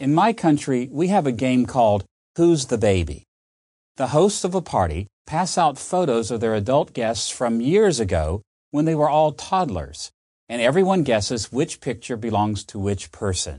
In my country, we have a game called Who's the Baby? The hosts of a party pass out photos of their adult guests from years ago when they were all toddlers, and everyone guesses which picture belongs to which person.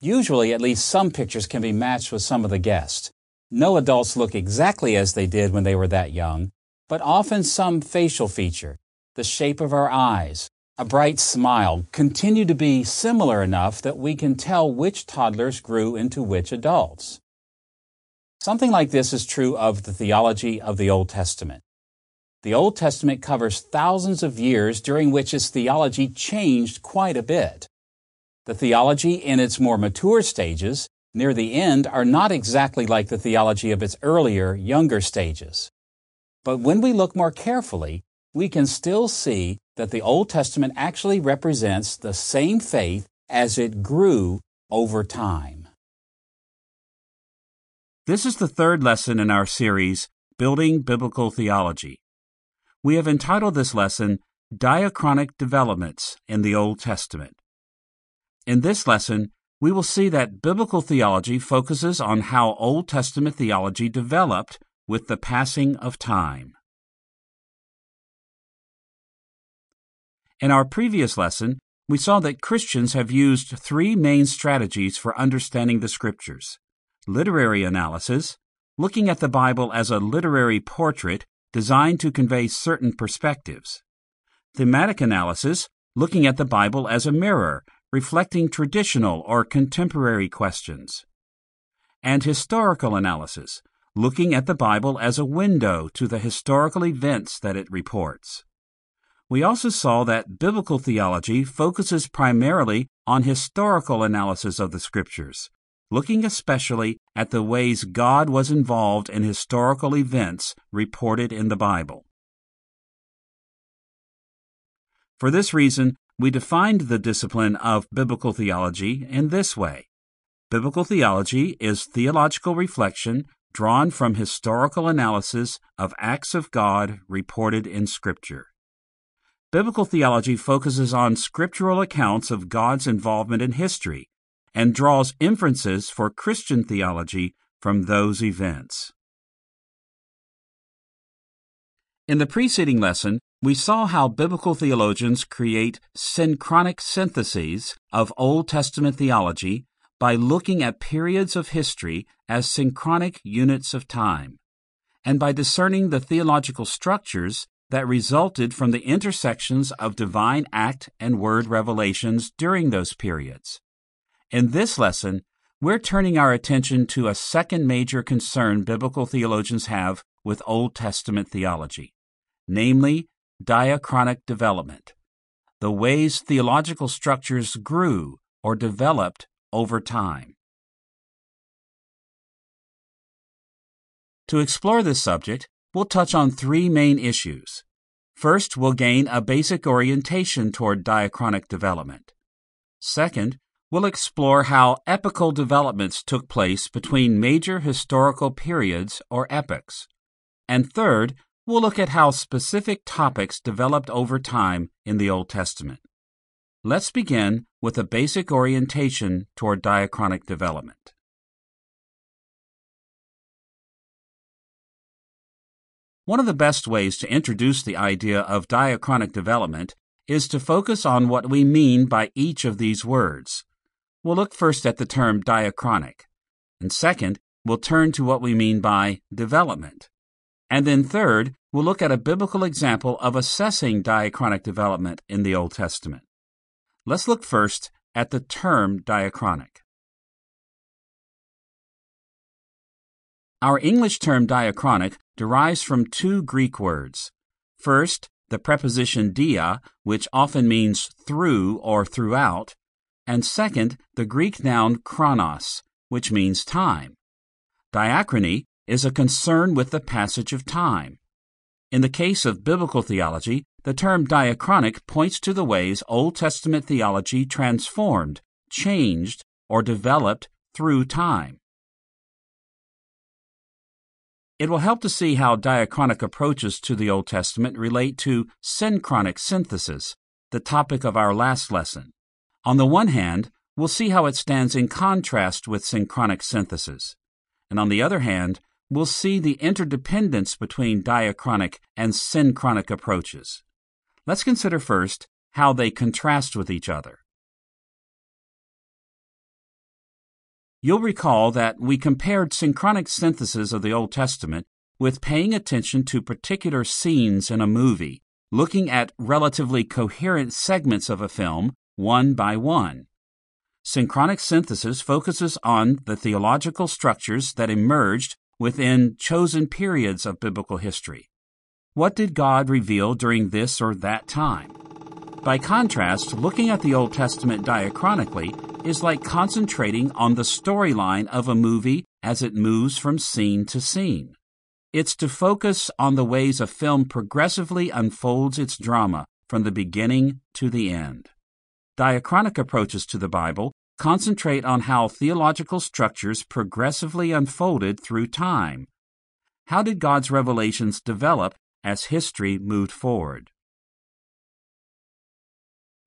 Usually, at least some pictures can be matched with some of the guests. No adults look exactly as they did when they were that young, but often some facial feature, the shape of our eyes, a bright smile continue to be similar enough that we can tell which toddlers grew into which adults. Something like this is true of the theology of the Old Testament. The Old Testament covers thousands of years during which its theology changed quite a bit. The theology in its more mature stages, near the end, are not exactly like the theology of its earlier, younger stages. But when we look more carefully, we can still see that the Old Testament actually represents the same faith as it grew over time. This is the third lesson in our series, Building Biblical Theology. We have entitled this lesson Diachronic Developments in the Old Testament. In this lesson, we will see that biblical theology focuses on how Old Testament theology developed with the passing of time. In our previous lesson, we saw that Christians have used three main strategies for understanding the Scriptures. Literary analysis, looking at the Bible as a literary portrait designed to convey certain perspectives, thematic analysis, looking at the Bible as a mirror reflecting traditional or contemporary questions, and historical analysis, looking at the Bible as a window to the historical events that it reports. We also saw that biblical theology focuses primarily on historical analysis of the Scriptures, looking especially at the ways God was involved in historical events reported in the Bible. For this reason, we defined the discipline of biblical theology in this way Biblical theology is theological reflection drawn from historical analysis of acts of God reported in Scripture. Biblical theology focuses on scriptural accounts of God's involvement in history and draws inferences for Christian theology from those events. In the preceding lesson, we saw how biblical theologians create synchronic syntheses of Old Testament theology by looking at periods of history as synchronic units of time, and by discerning the theological structures that resulted from the intersections of divine act and word revelations during those periods. In this lesson, we're turning our attention to a second major concern biblical theologians have with Old Testament theology, namely diachronic development, the ways theological structures grew or developed over time. To explore this subject, we'll touch on three main issues. First, we'll gain a basic orientation toward diachronic development. Second, we'll explore how epochal developments took place between major historical periods or epochs. And third, we'll look at how specific topics developed over time in the Old Testament. Let's begin with a basic orientation toward diachronic development. One of the best ways to introduce the idea of diachronic development is to focus on what we mean by each of these words. We'll look first at the term diachronic, and second, we'll turn to what we mean by development. And then third, we'll look at a biblical example of assessing diachronic development in the Old Testament. Let's look first at the term diachronic. Our English term diachronic derives from two Greek words. First, the preposition dia, which often means through or throughout, and second, the Greek noun chronos, which means time. Diachrony is a concern with the passage of time. In the case of biblical theology, the term diachronic points to the ways Old Testament theology transformed, changed, or developed through time. It will help to see how diachronic approaches to the Old Testament relate to synchronic synthesis, the topic of our last lesson. On the one hand, we'll see how it stands in contrast with synchronic synthesis. And on the other hand, we'll see the interdependence between diachronic and synchronic approaches. Let's consider first how they contrast with each other. You'll recall that we compared synchronic synthesis of the Old Testament with paying attention to particular scenes in a movie, looking at relatively coherent segments of a film one by one. Synchronic synthesis focuses on the theological structures that emerged within chosen periods of biblical history. What did God reveal during this or that time? By contrast, looking at the Old Testament diachronically is like concentrating on the storyline of a movie as it moves from scene to scene. It's to focus on the ways a film progressively unfolds its drama from the beginning to the end. Diachronic approaches to the Bible concentrate on how theological structures progressively unfolded through time. How did God's revelations develop as history moved forward?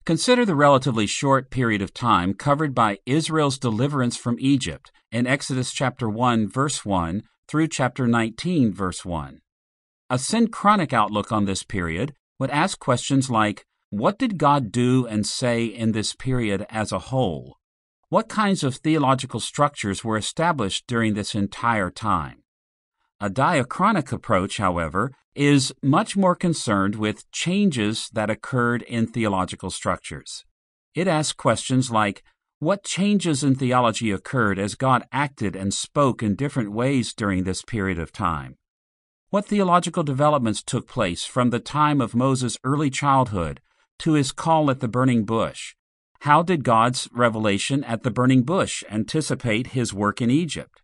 Consider the relatively short period of time covered by Israel's deliverance from Egypt in Exodus chapter 1 verse 1 through chapter 19 verse 1. A synchronic outlook on this period would ask questions like what did God do and say in this period as a whole? What kinds of theological structures were established during this entire time? A diachronic approach, however, is much more concerned with changes that occurred in theological structures. It asks questions like What changes in theology occurred as God acted and spoke in different ways during this period of time? What theological developments took place from the time of Moses' early childhood to his call at the burning bush? How did God's revelation at the burning bush anticipate his work in Egypt?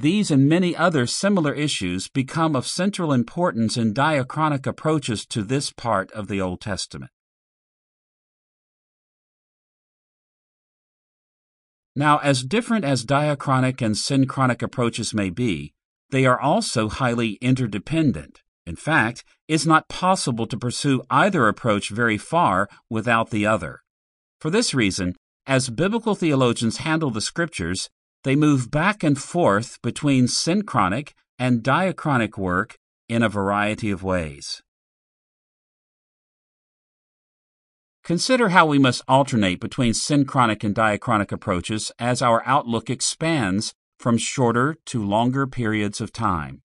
These and many other similar issues become of central importance in diachronic approaches to this part of the Old Testament. Now, as different as diachronic and synchronic approaches may be, they are also highly interdependent. In fact, it's not possible to pursue either approach very far without the other. For this reason, as biblical theologians handle the scriptures, they move back and forth between synchronic and diachronic work in a variety of ways. Consider how we must alternate between synchronic and diachronic approaches as our outlook expands from shorter to longer periods of time.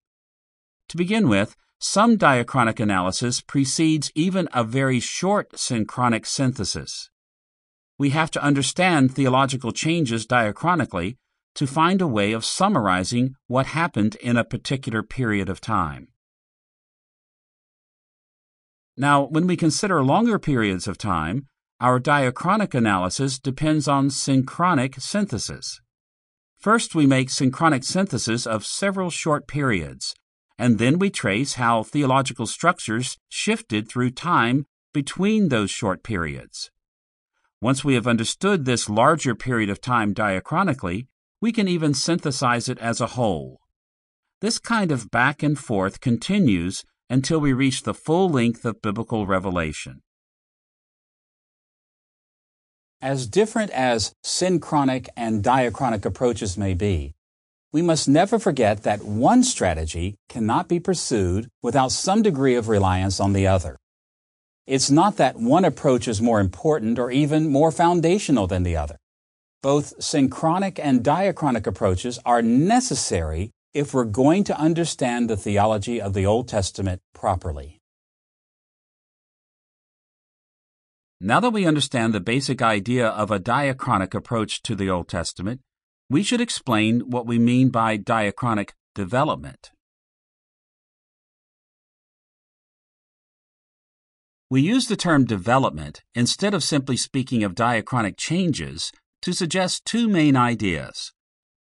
To begin with, some diachronic analysis precedes even a very short synchronic synthesis. We have to understand theological changes diachronically to find a way of summarizing what happened in a particular period of time. Now, when we consider longer periods of time, our diachronic analysis depends on synchronic synthesis. First, we make synchronic synthesis of several short periods, and then we trace how theological structures shifted through time between those short periods. Once we have understood this larger period of time diachronically, we can even synthesize it as a whole. This kind of back and forth continues until we reach the full length of biblical revelation. As different as synchronic and diachronic approaches may be, we must never forget that one strategy cannot be pursued without some degree of reliance on the other. It's not that one approach is more important or even more foundational than the other. Both synchronic and diachronic approaches are necessary if we're going to understand the theology of the Old Testament properly. Now that we understand the basic idea of a diachronic approach to the Old Testament, we should explain what we mean by diachronic development. We use the term development instead of simply speaking of diachronic changes to suggest two main ideas.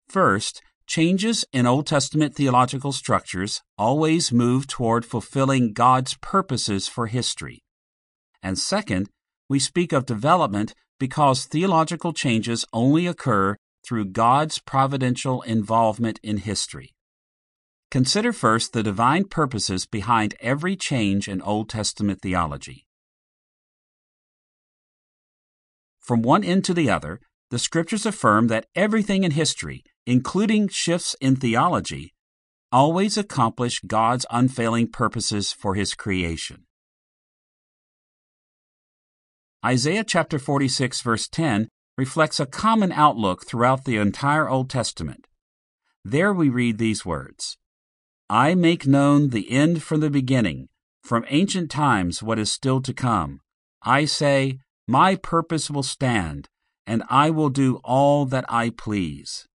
First, changes in Old Testament theological structures always move toward fulfilling God's purposes for history. And second, we speak of development because theological changes only occur through God's providential involvement in history. Consider first the divine purposes behind every change in Old Testament theology. From one end to the other, the scriptures affirm that everything in history, including shifts in theology, always accomplish God's unfailing purposes for his creation. Isaiah chapter 46 verse 10 reflects a common outlook throughout the entire Old Testament. There we read these words I make known the end from the beginning, from ancient times what is still to come. I say, My purpose will stand, and I will do all that I please.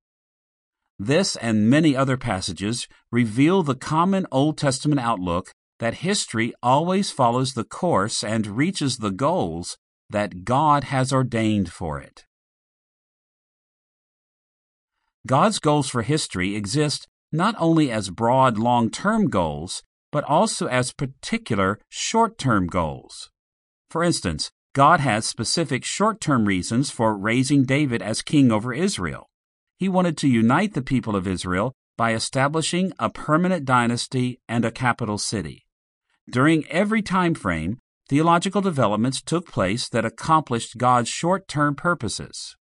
This and many other passages reveal the common Old Testament outlook that history always follows the course and reaches the goals that God has ordained for it. God's goals for history exist not only as broad long term goals, but also as particular short term goals. For instance, God has specific short term reasons for raising David as king over Israel. He wanted to unite the people of Israel by establishing a permanent dynasty and a capital city. During every time frame, theological developments took place that accomplished God's short term purposes.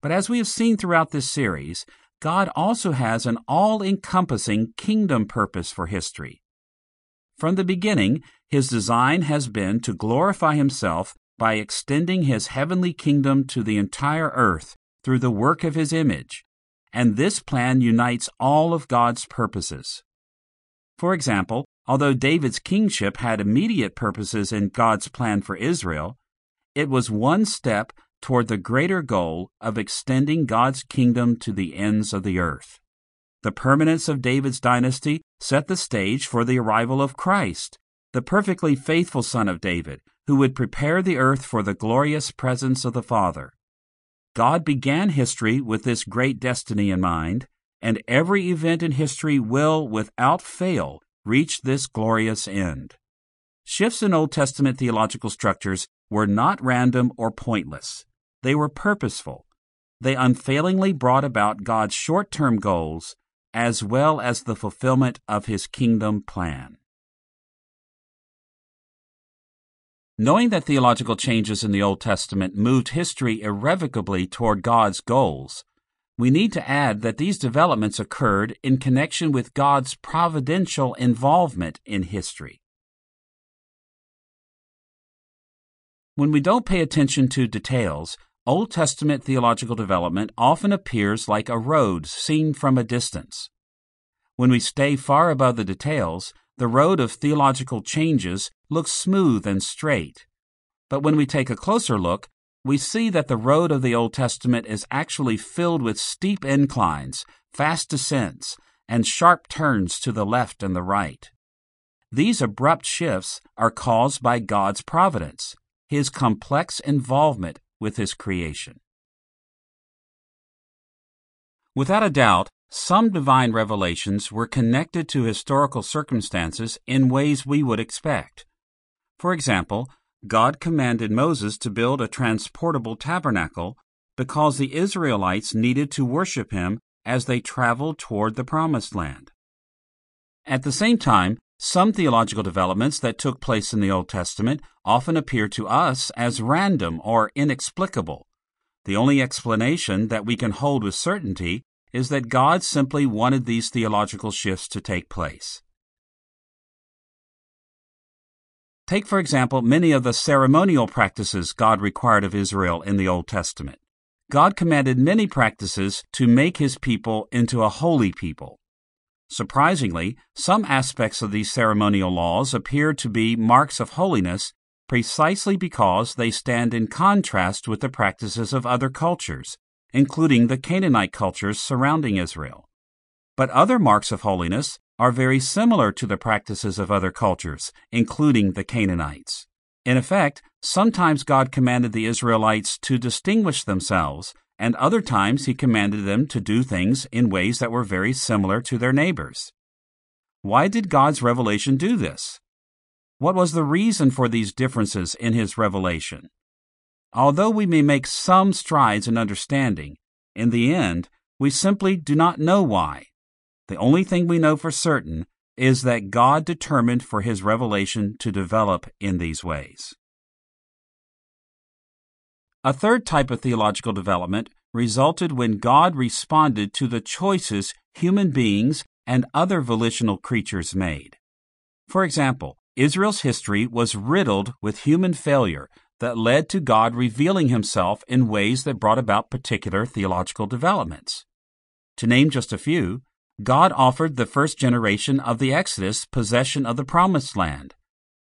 But as we have seen throughout this series, God also has an all encompassing kingdom purpose for history. From the beginning, his design has been to glorify himself by extending his heavenly kingdom to the entire earth through the work of his image, and this plan unites all of God's purposes. For example, although David's kingship had immediate purposes in God's plan for Israel, it was one step toward the greater goal of extending God's kingdom to the ends of the earth. The permanence of David's dynasty set the stage for the arrival of Christ, the perfectly faithful Son of David, who would prepare the earth for the glorious presence of the Father. God began history with this great destiny in mind, and every event in history will, without fail, reach this glorious end. Shifts in Old Testament theological structures were not random or pointless. They were purposeful. They unfailingly brought about God's short term goals as well as the fulfillment of His kingdom plan. Knowing that theological changes in the Old Testament moved history irrevocably toward God's goals, we need to add that these developments occurred in connection with God's providential involvement in history. When we don't pay attention to details, Old Testament theological development often appears like a road seen from a distance. When we stay far above the details, the road of theological changes looks smooth and straight. But when we take a closer look, we see that the road of the Old Testament is actually filled with steep inclines, fast descents, and sharp turns to the left and the right. These abrupt shifts are caused by God's providence, His complex involvement with His creation. Without a doubt, some divine revelations were connected to historical circumstances in ways we would expect. For example, God commanded Moses to build a transportable tabernacle because the Israelites needed to worship him as they traveled toward the Promised Land. At the same time, some theological developments that took place in the Old Testament often appear to us as random or inexplicable. The only explanation that we can hold with certainty is that God simply wanted these theological shifts to take place. Take, for example, many of the ceremonial practices God required of Israel in the Old Testament. God commanded many practices to make his people into a holy people. Surprisingly, some aspects of these ceremonial laws appear to be marks of holiness precisely because they stand in contrast with the practices of other cultures, including the Canaanite cultures surrounding Israel. But other marks of holiness are very similar to the practices of other cultures, including the Canaanites. In effect, sometimes God commanded the Israelites to distinguish themselves, and other times he commanded them to do things in ways that were very similar to their neighbors. Why did God's revelation do this? What was the reason for these differences in his revelation? Although we may make some strides in understanding, in the end, we simply do not know why. The only thing we know for certain is that God determined for his revelation to develop in these ways. A third type of theological development resulted when God responded to the choices human beings and other volitional creatures made. For example, Israel's history was riddled with human failure that led to God revealing himself in ways that brought about particular theological developments. To name just a few, God offered the first generation of the Exodus possession of the Promised Land,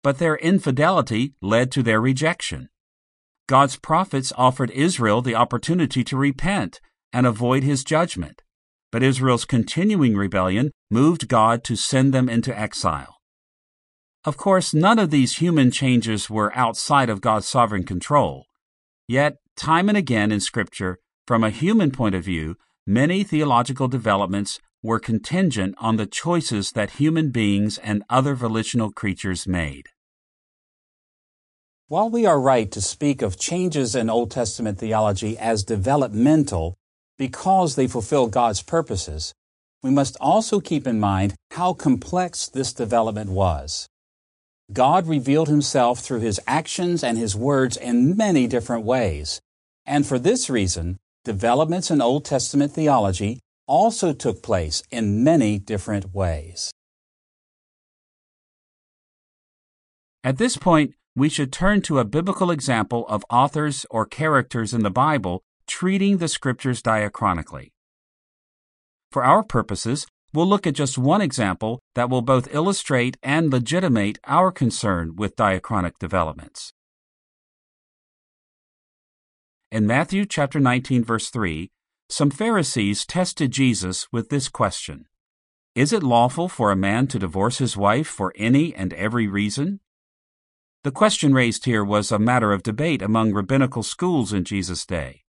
but their infidelity led to their rejection. God's prophets offered Israel the opportunity to repent and avoid his judgment, but Israel's continuing rebellion moved God to send them into exile. Of course, none of these human changes were outside of God's sovereign control. Yet, time and again in Scripture, from a human point of view, many theological developments were contingent on the choices that human beings and other volitional creatures made. While we are right to speak of changes in Old Testament theology as developmental because they fulfill God's purposes, we must also keep in mind how complex this development was. God revealed himself through his actions and his words in many different ways. And for this reason, developments in Old Testament theology also took place in many different ways. At this point, we should turn to a biblical example of authors or characters in the Bible treating the scriptures diachronically. For our purposes, we'll look at just one example that will both illustrate and legitimate our concern with diachronic developments. In Matthew chapter 19 verse 3, some Pharisees tested Jesus with this question Is it lawful for a man to divorce his wife for any and every reason? The question raised here was a matter of debate among rabbinical schools in Jesus' day,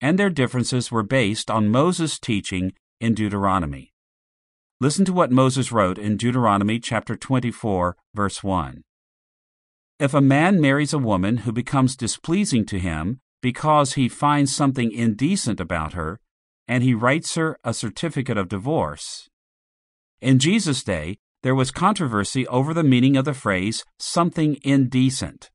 and their differences were based on Moses' teaching in Deuteronomy. Listen to what Moses wrote in Deuteronomy chapter 24, verse 1. If a man marries a woman who becomes displeasing to him because he finds something indecent about her, and he writes her a certificate of divorce. In Jesus' day, there was controversy over the meaning of the phrase something indecent.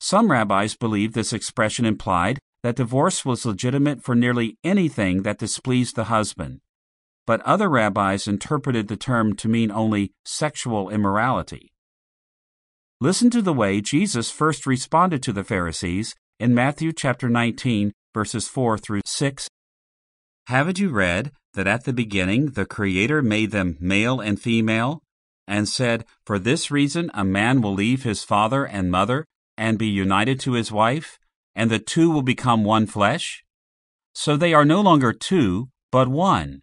Some rabbis believed this expression implied that divorce was legitimate for nearly anything that displeased the husband, but other rabbis interpreted the term to mean only sexual immorality. Listen to the way Jesus first responded to the Pharisees in Matthew chapter 19, verses 4 through 6. Haven't you read that at the beginning the Creator made them male and female, and said, For this reason a man will leave his father and mother and be united to his wife, and the two will become one flesh? So they are no longer two, but one.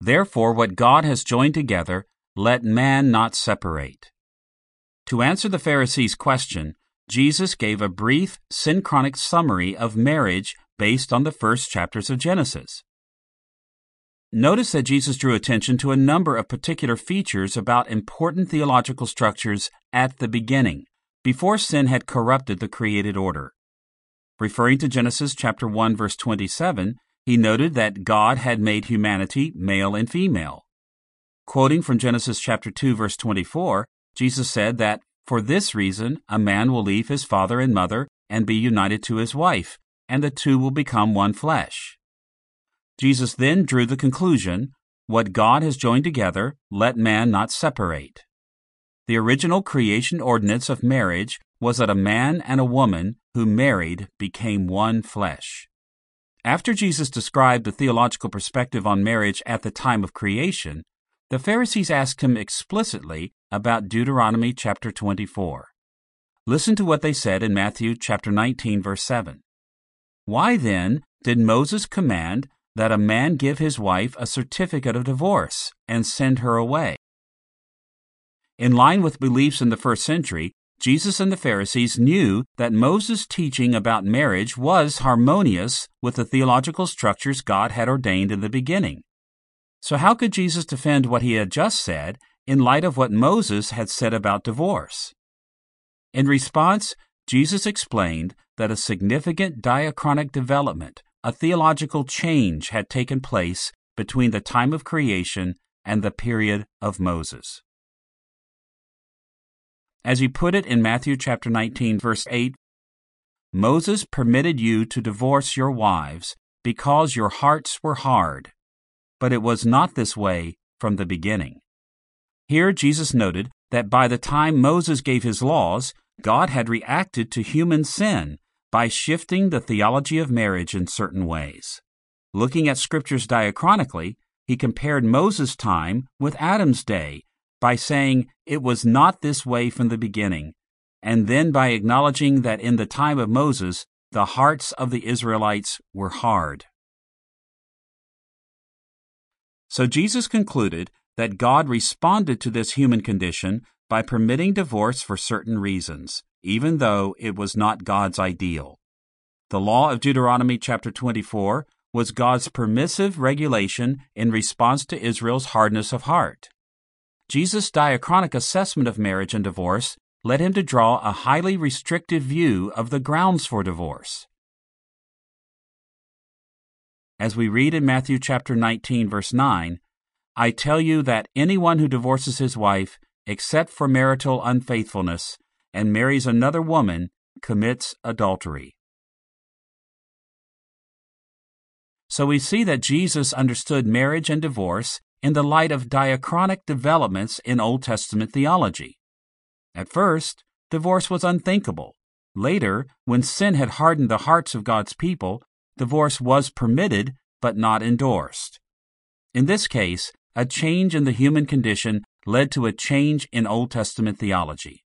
Therefore, what God has joined together, let man not separate. To answer the Pharisees' question, Jesus gave a brief, synchronic summary of marriage based on the first chapters of Genesis. Notice that Jesus drew attention to a number of particular features about important theological structures at the beginning, before sin had corrupted the created order. Referring to Genesis chapter 1 verse 27, he noted that God had made humanity male and female. Quoting from Genesis chapter 2 verse 24, Jesus said that for this reason, a man will leave his father and mother and be united to his wife, and the two will become one flesh. Jesus then drew the conclusion What God has joined together, let man not separate. The original creation ordinance of marriage was that a man and a woman who married became one flesh. After Jesus described the theological perspective on marriage at the time of creation, the Pharisees asked him explicitly about Deuteronomy chapter 24. Listen to what they said in Matthew chapter 19 verse 7. Why then did Moses command that a man give his wife a certificate of divorce and send her away? In line with beliefs in the first century, Jesus and the Pharisees knew that Moses' teaching about marriage was harmonious with the theological structures God had ordained in the beginning. So, how could Jesus defend what he had just said in light of what Moses had said about divorce. In response, Jesus explained that a significant diachronic development, a theological change, had taken place between the time of creation and the period of Moses. As he put it in Matthew chapter 19 verse 8, Moses permitted you to divorce your wives, because your hearts were hard. But it was not this way from the beginning. Here, Jesus noted that by the time Moses gave his laws, God had reacted to human sin by shifting the theology of marriage in certain ways. Looking at scriptures diachronically, he compared Moses' time with Adam's day by saying it was not this way from the beginning, and then by acknowledging that in the time of Moses, the hearts of the Israelites were hard. So Jesus concluded that God responded to this human condition by permitting divorce for certain reasons, even though it was not God's ideal. The law of Deuteronomy chapter 24 was God's permissive regulation in response to Israel's hardness of heart. Jesus' diachronic assessment of marriage and divorce led him to draw a highly restrictive view of the grounds for divorce. As we read in Matthew chapter 19 verse 9, I tell you that anyone who divorces his wife except for marital unfaithfulness and marries another woman commits adultery. So we see that Jesus understood marriage and divorce in the light of diachronic developments in Old Testament theology. At first, divorce was unthinkable. Later, when sin had hardened the hearts of God's people, divorce was permitted but not endorsed. In this case, a change in the human condition led to a change in Old Testament theology.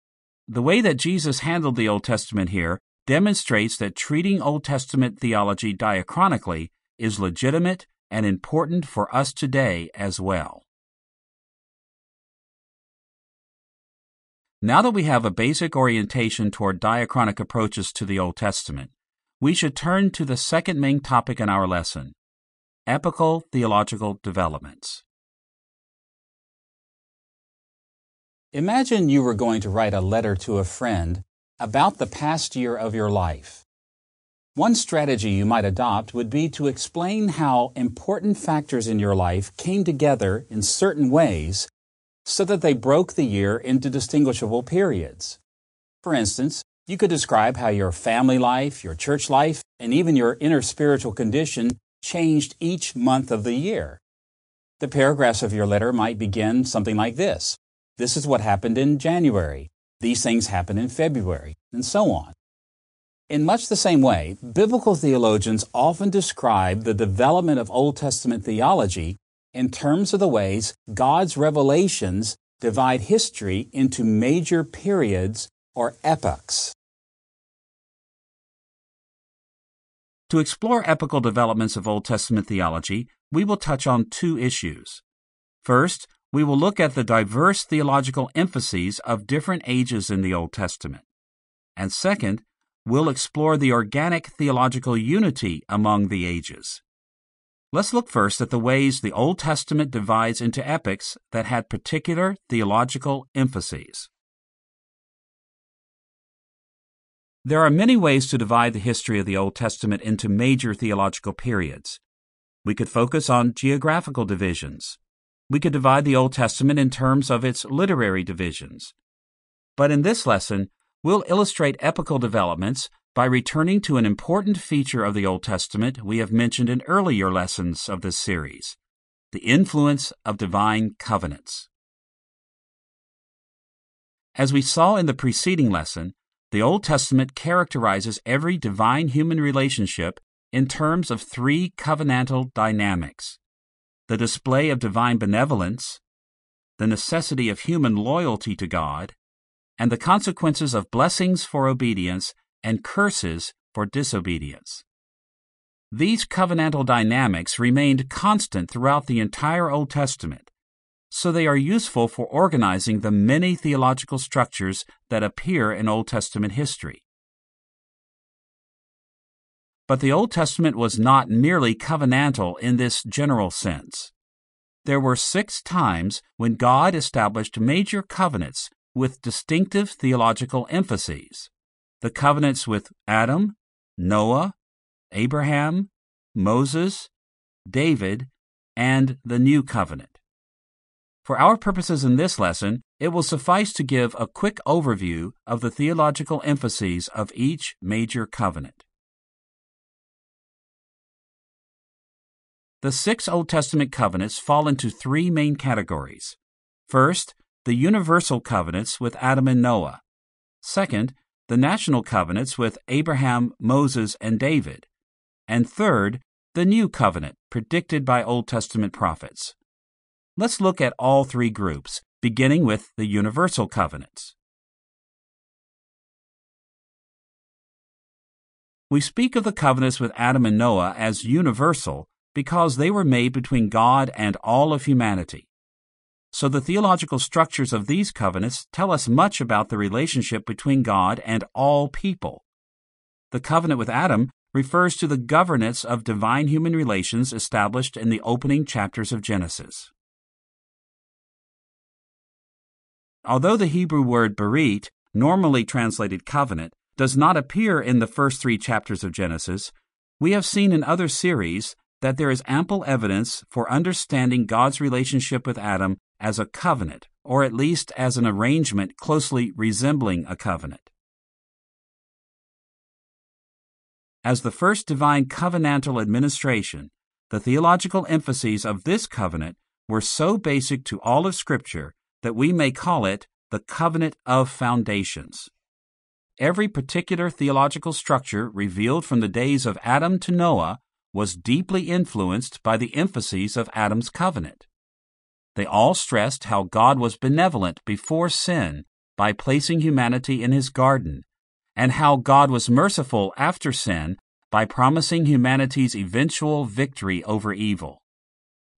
The way that Jesus handled the Old Testament here demonstrates that treating Old Testament theology diachronically is legitimate and important for us today as well. Now that we have a basic orientation toward diachronic approaches to the Old Testament, we should turn to the second main topic in our lesson epochal theological developments. Imagine you were going to write a letter to a friend about the past year of your life. One strategy you might adopt would be to explain how important factors in your life came together in certain ways so that they broke the year into distinguishable periods. For instance, you could describe how your family life, your church life, and even your inner spiritual condition changed each month of the year. The paragraphs of your letter might begin something like this. This is what happened in January. These things happened in February, and so on. In much the same way, biblical theologians often describe the development of Old Testament theology in terms of the ways God's revelations divide history into major periods or epochs. To explore epochal developments of Old Testament theology, we will touch on two issues. First, we will look at the diverse theological emphases of different ages in the Old Testament. And second, we'll explore the organic theological unity among the ages. Let's look first at the ways the Old Testament divides into epochs that had particular theological emphases. There are many ways to divide the history of the Old Testament into major theological periods. We could focus on geographical divisions. We could divide the Old Testament in terms of its literary divisions. But in this lesson, We'll illustrate epochal developments by returning to an important feature of the Old Testament we have mentioned in earlier lessons of this series the influence of divine covenants. As we saw in the preceding lesson, the Old Testament characterizes every divine human relationship in terms of three covenantal dynamics the display of divine benevolence, the necessity of human loyalty to God, and the consequences of blessings for obedience and curses for disobedience. These covenantal dynamics remained constant throughout the entire Old Testament, so they are useful for organizing the many theological structures that appear in Old Testament history. But the Old Testament was not merely covenantal in this general sense. There were six times when God established major covenants with distinctive theological emphases the covenants with Adam, Noah, Abraham, Moses, David, and the New Covenant. For our purposes in this lesson, it will suffice to give a quick overview of the theological emphases of each major covenant. The six Old Testament covenants fall into three main categories. First, the universal covenants with Adam and Noah. Second, the national covenants with Abraham, Moses, and David. And third, the new covenant predicted by Old Testament prophets. Let's look at all three groups, beginning with the universal covenants. We speak of the covenants with Adam and Noah as universal because they were made between God and all of humanity. So the theological structures of these covenants tell us much about the relationship between God and all people. The covenant with Adam refers to the governance of divine human relations established in the opening chapters of Genesis. Although the Hebrew word berit, normally translated covenant, does not appear in the first three chapters of Genesis, we have seen in other series that there is ample evidence for understanding God's relationship with Adam as a covenant, or at least as an arrangement closely resembling a covenant. As the first divine covenantal administration, the theological emphases of this covenant were so basic to all of Scripture that we may call it the covenant of foundations. Every particular theological structure revealed from the days of Adam to Noah was deeply influenced by the emphases of Adam's covenant. They all stressed how God was benevolent before sin by placing humanity in his garden, and how God was merciful after sin by promising humanity's eventual victory over evil.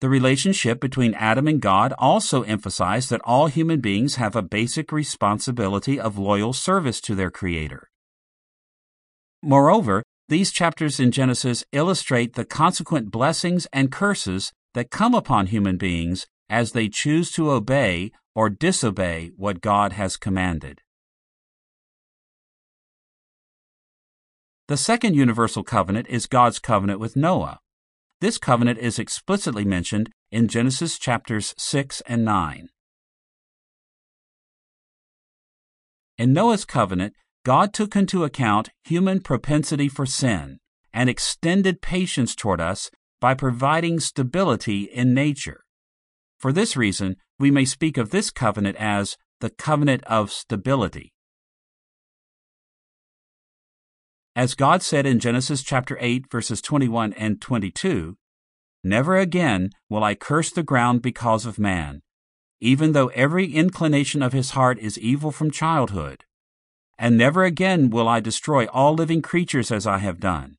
The relationship between Adam and God also emphasized that all human beings have a basic responsibility of loyal service to their Creator. Moreover, these chapters in Genesis illustrate the consequent blessings and curses that come upon human beings as they choose to obey or disobey what God has commanded. The second universal covenant is God's covenant with Noah. This covenant is explicitly mentioned in Genesis chapters 6 and 9. In Noah's covenant, God took into account human propensity for sin and extended patience toward us by providing stability in nature. For this reason, we may speak of this covenant as the covenant of stability. As God said in Genesis chapter 8 verses 21 and 22, Never again will I curse the ground because of man, even though every inclination of his heart is evil from childhood. And never again will I destroy all living creatures as I have done.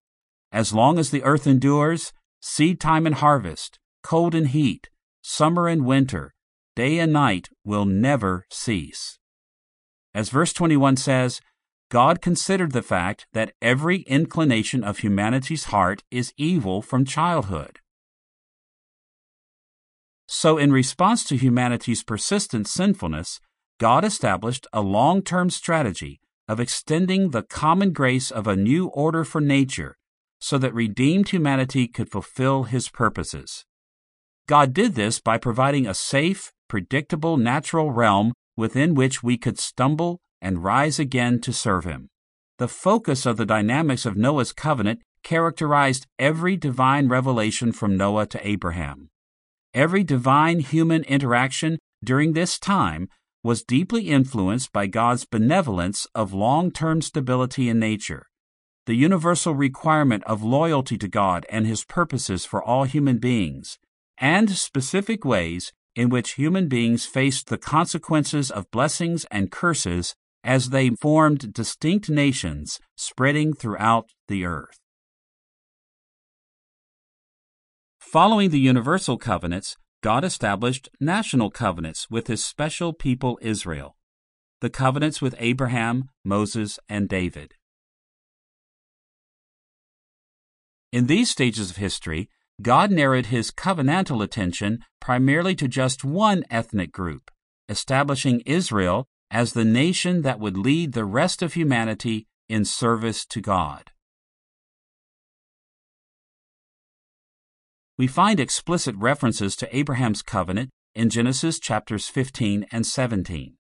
As long as the earth endures, seed time and harvest, cold and heat, summer and winter, day and night will never cease. As verse 21 says, God considered the fact that every inclination of humanity's heart is evil from childhood. So, in response to humanity's persistent sinfulness, God established a long term strategy of extending the common grace of a new order for nature so that redeemed humanity could fulfill his purposes. God did this by providing a safe, predictable natural realm within which we could stumble and rise again to serve Him. The focus of the dynamics of Noah's covenant characterized every divine revelation from Noah to Abraham. Every divine human interaction during this time was deeply influenced by God's benevolence of long term stability in nature. The universal requirement of loyalty to God and His purposes for all human beings, and specific ways in which human beings faced the consequences of blessings and curses as they formed distinct nations spreading throughout the earth. Following the universal covenants, God established national covenants with his special people Israel, the covenants with Abraham, Moses, and David. In these stages of history, God narrowed his covenantal attention primarily to just one ethnic group, establishing Israel as the nation that would lead the rest of humanity in service to God. We find explicit references to Abraham's covenant in Genesis chapters 15 and 17.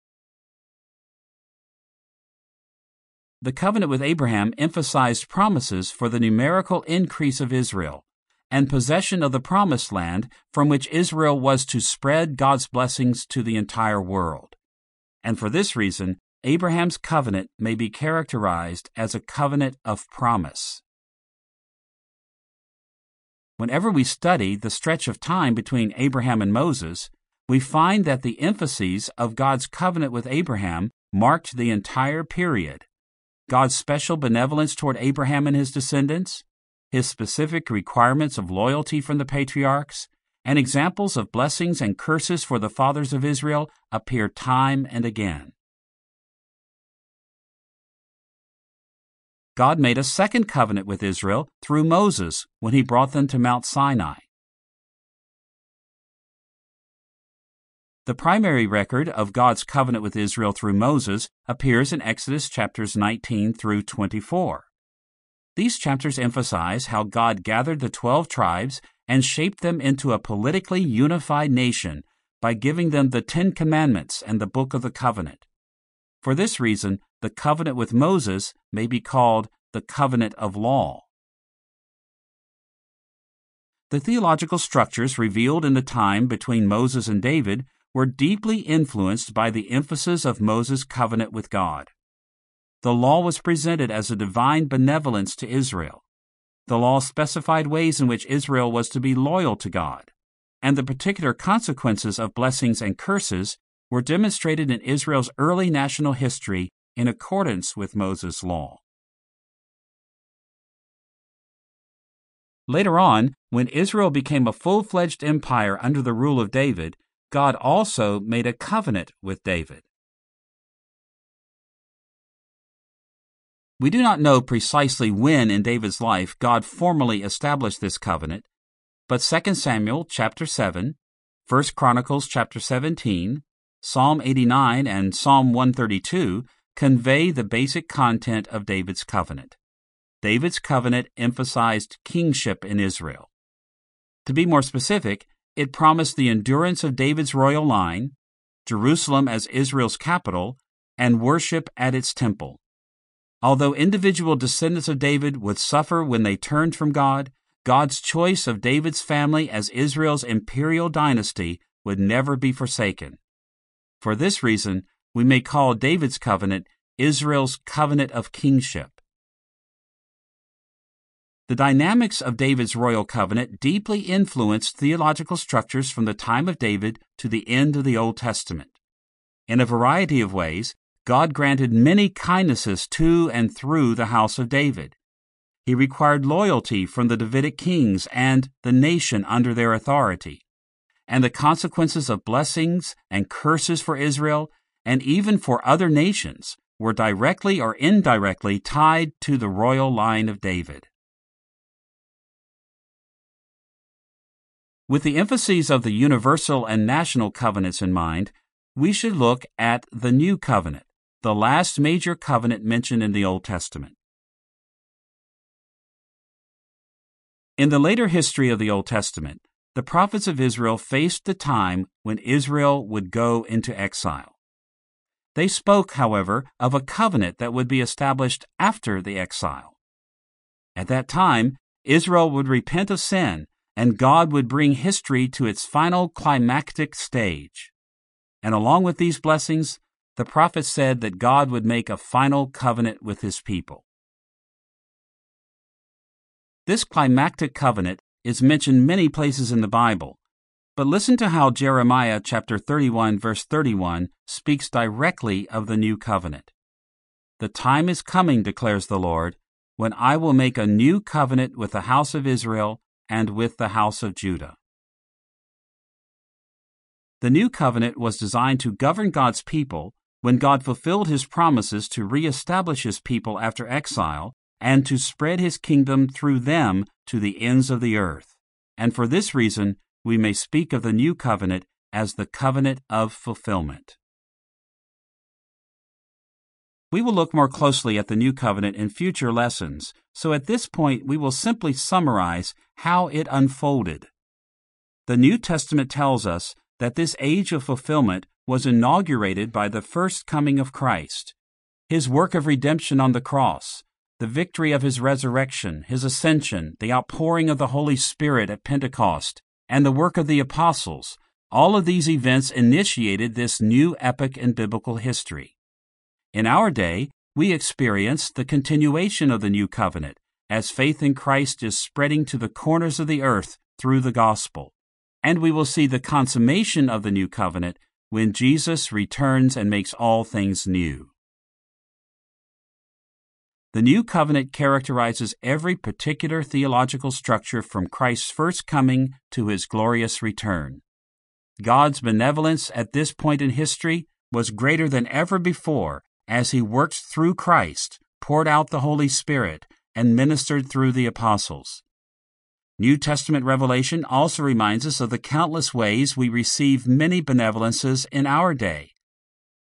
The covenant with Abraham emphasized promises for the numerical increase of Israel and possession of the promised land from which Israel was to spread God's blessings to the entire world. And for this reason, Abraham's covenant may be characterized as a covenant of promise. Whenever we study the stretch of time between Abraham and Moses, we find that the emphases of God's covenant with Abraham marked the entire period. God's special benevolence toward Abraham and his descendants, his specific requirements of loyalty from the patriarchs, and examples of blessings and curses for the fathers of Israel appear time and again. God made a second covenant with Israel through Moses when he brought them to Mount Sinai. The primary record of God's covenant with Israel through Moses appears in Exodus chapters 19 through 24. These chapters emphasize how God gathered the 12 tribes and shaped them into a politically unified nation by giving them the Ten Commandments and the Book of the Covenant. For this reason, the covenant with Moses may be called the covenant of law. The theological structures revealed in the time between Moses and David were deeply influenced by the emphasis of Moses' covenant with God. The law was presented as a divine benevolence to Israel. The law specified ways in which Israel was to be loyal to God, and the particular consequences of blessings and curses were demonstrated in Israel's early national history in accordance with Moses' law. Later on, when Israel became a full fledged empire under the rule of David, God also made a covenant with David. We do not know precisely when in David's life God formally established this covenant, but 2 Samuel chapter 7, 1 Chronicles chapter 17, Psalm 89 and Psalm 132 convey the basic content of David's covenant. David's covenant emphasized kingship in Israel. To be more specific, it promised the endurance of David's royal line, Jerusalem as Israel's capital, and worship at its temple. Although individual descendants of David would suffer when they turned from God, God's choice of David's family as Israel's imperial dynasty would never be forsaken. For this reason, we may call David's covenant Israel's covenant of kingship. The dynamics of David's royal covenant deeply influenced theological structures from the time of David to the end of the Old Testament. In a variety of ways, God granted many kindnesses to and through the house of David. He required loyalty from the Davidic kings and the nation under their authority. And the consequences of blessings and curses for Israel and even for other nations were directly or indirectly tied to the royal line of David. With the emphases of the universal and national covenants in mind, we should look at the New Covenant, the last major covenant mentioned in the Old Testament. In the later history of the Old Testament, the prophets of Israel faced the time when Israel would go into exile. They spoke, however, of a covenant that would be established after the exile. At that time, Israel would repent of sin and God would bring history to its final climactic stage. And along with these blessings, the prophet said that God would make a final covenant with his people. This climactic covenant is mentioned many places in the Bible, but listen to how Jeremiah chapter 31 verse 31 speaks directly of the new covenant. The time is coming, declares the Lord, when I will make a new covenant with the house of Israel and with the house of Judah. The new covenant was designed to govern God's people when God fulfilled his promises to reestablish his people after exile and to spread his kingdom through them to the ends of the earth. And for this reason, we may speak of the new covenant as the covenant of fulfillment. We will look more closely at the new covenant in future lessons, so at this point we will simply summarize how it unfolded. The New Testament tells us that this age of fulfillment was inaugurated by the first coming of Christ, his work of redemption on the cross, the victory of his resurrection, his ascension, the outpouring of the Holy Spirit at Pentecost, and the work of the apostles, all of these events initiated this new epoch in biblical history. In our day, we experience the continuation of the new covenant as faith in Christ is spreading to the corners of the earth through the gospel. And we will see the consummation of the new covenant when Jesus returns and makes all things new. The new covenant characterizes every particular theological structure from Christ's first coming to his glorious return. God's benevolence at this point in history was greater than ever before as he worked through Christ, poured out the Holy Spirit, and ministered through the apostles. New Testament revelation also reminds us of the countless ways we receive many benevolences in our day.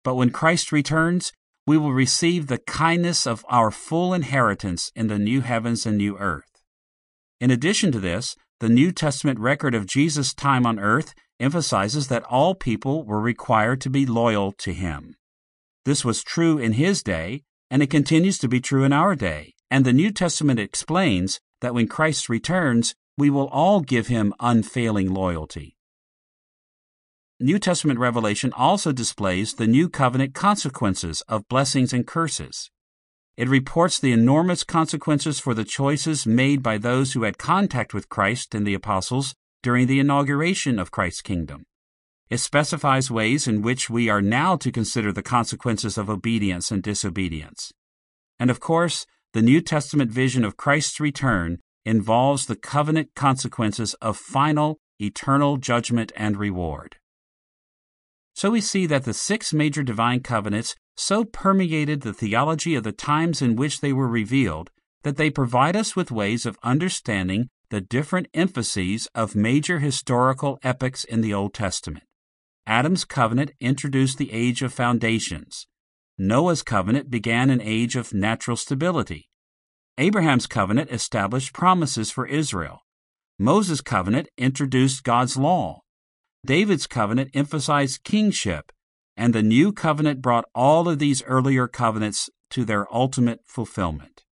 But when Christ returns, we will receive the kindness of our full inheritance in the new heavens and new earth. In addition to this, the New Testament record of Jesus' time on earth emphasizes that all people were required to be loyal to him. This was true in his day, and it continues to be true in our day. And the New Testament explains that when Christ returns, we will all give him unfailing loyalty. New Testament revelation also displays the new covenant consequences of blessings and curses. It reports the enormous consequences for the choices made by those who had contact with Christ and the apostles during the inauguration of Christ's kingdom. It specifies ways in which we are now to consider the consequences of obedience and disobedience. And of course, the New Testament vision of Christ's return involves the covenant consequences of final, eternal judgment and reward. So we see that the six major divine covenants so permeated the theology of the times in which they were revealed that they provide us with ways of understanding the different emphases of major historical epochs in the Old Testament. Adam's covenant introduced the age of foundations, Noah's covenant began an age of natural stability. Abraham's covenant established promises for Israel. Moses' covenant introduced God's law. David's covenant emphasized kingship, and the new covenant brought all of these earlier covenants to their ultimate fulfillment.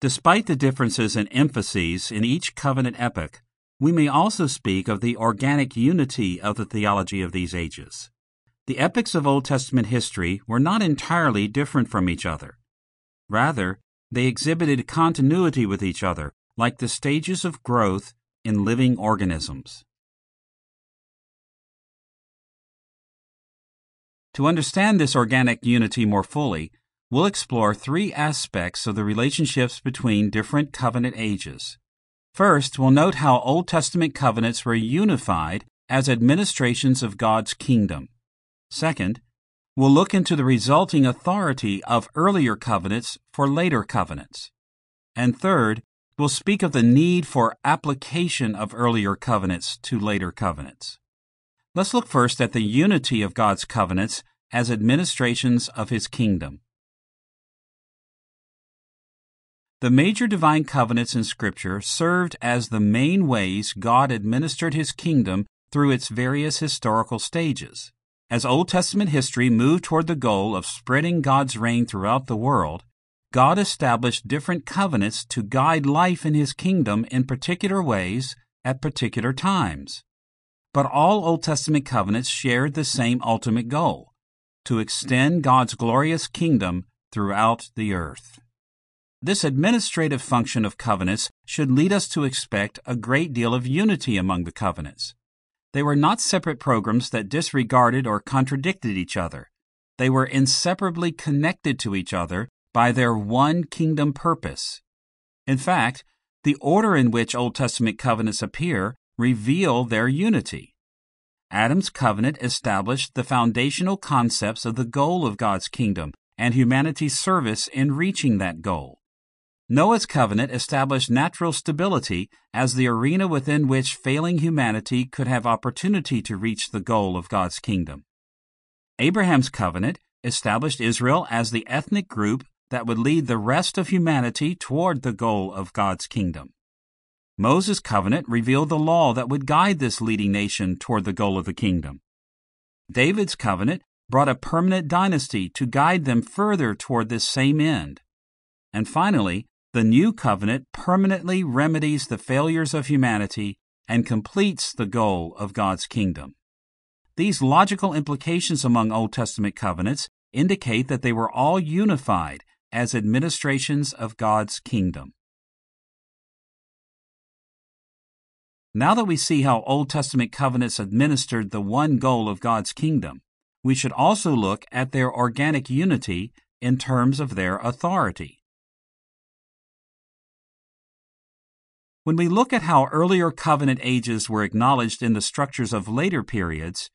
Despite the differences in emphases in each covenant epoch, we may also speak of the organic unity of the theology of these ages. The epochs of Old Testament history were not entirely different from each other. Rather, they exhibited continuity with each other, like the stages of growth in living organisms. To understand this organic unity more fully, we'll explore three aspects of the relationships between different covenant ages. First, we'll note how Old Testament covenants were unified as administrations of God's kingdom. Second, we'll look into the resulting authority of earlier covenants for later covenants. And third, we'll speak of the need for application of earlier covenants to later covenants. Let's look first at the unity of God's covenants as administrations of His kingdom. The major divine covenants in Scripture served as the main ways God administered His kingdom through its various historical stages. As Old Testament history moved toward the goal of spreading God's reign throughout the world, God established different covenants to guide life in His kingdom in particular ways at particular times. But all Old Testament covenants shared the same ultimate goal to extend God's glorious kingdom throughout the earth. This administrative function of covenants should lead us to expect a great deal of unity among the covenants. They were not separate programs that disregarded or contradicted each other. They were inseparably connected to each other by their one kingdom purpose. In fact, the order in which Old Testament covenants appear reveal their unity. Adam's covenant established the foundational concepts of the goal of God's kingdom and humanity's service in reaching that goal. Noah's covenant established natural stability as the arena within which failing humanity could have opportunity to reach the goal of God's kingdom. Abraham's covenant established Israel as the ethnic group that would lead the rest of humanity toward the goal of God's kingdom. Moses' covenant revealed the law that would guide this leading nation toward the goal of the kingdom. David's covenant brought a permanent dynasty to guide them further toward this same end. And finally, the new covenant permanently remedies the failures of humanity and completes the goal of God's kingdom. These logical implications among Old Testament covenants indicate that they were all unified as administrations of God's kingdom. Now that we see how Old Testament covenants administered the one goal of God's kingdom, we should also look at their organic unity in terms of their authority. When we look at how earlier covenant ages were acknowledged in the structures of later periods,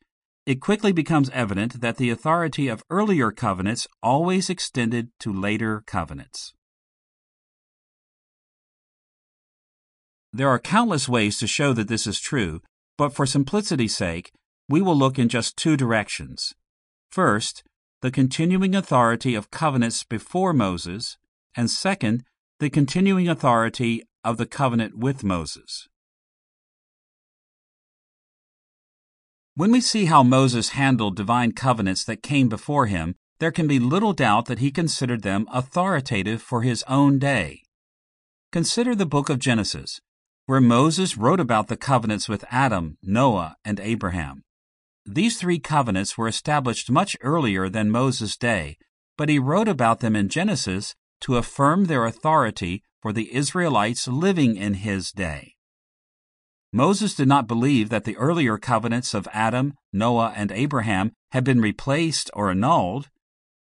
it quickly becomes evident that the authority of earlier covenants always extended to later covenants. There are countless ways to show that this is true, but for simplicity's sake, we will look in just two directions. First, the continuing authority of covenants before Moses, and second, the continuing authority of the covenant with Moses. When we see how Moses handled divine covenants that came before him, there can be little doubt that he considered them authoritative for his own day. Consider the book of Genesis, where Moses wrote about the covenants with Adam, Noah, and Abraham. These three covenants were established much earlier than Moses' day, but he wrote about them in Genesis to affirm their authority for the Israelites living in his day. Moses did not believe that the earlier covenants of Adam, Noah, and Abraham had been replaced or annulled.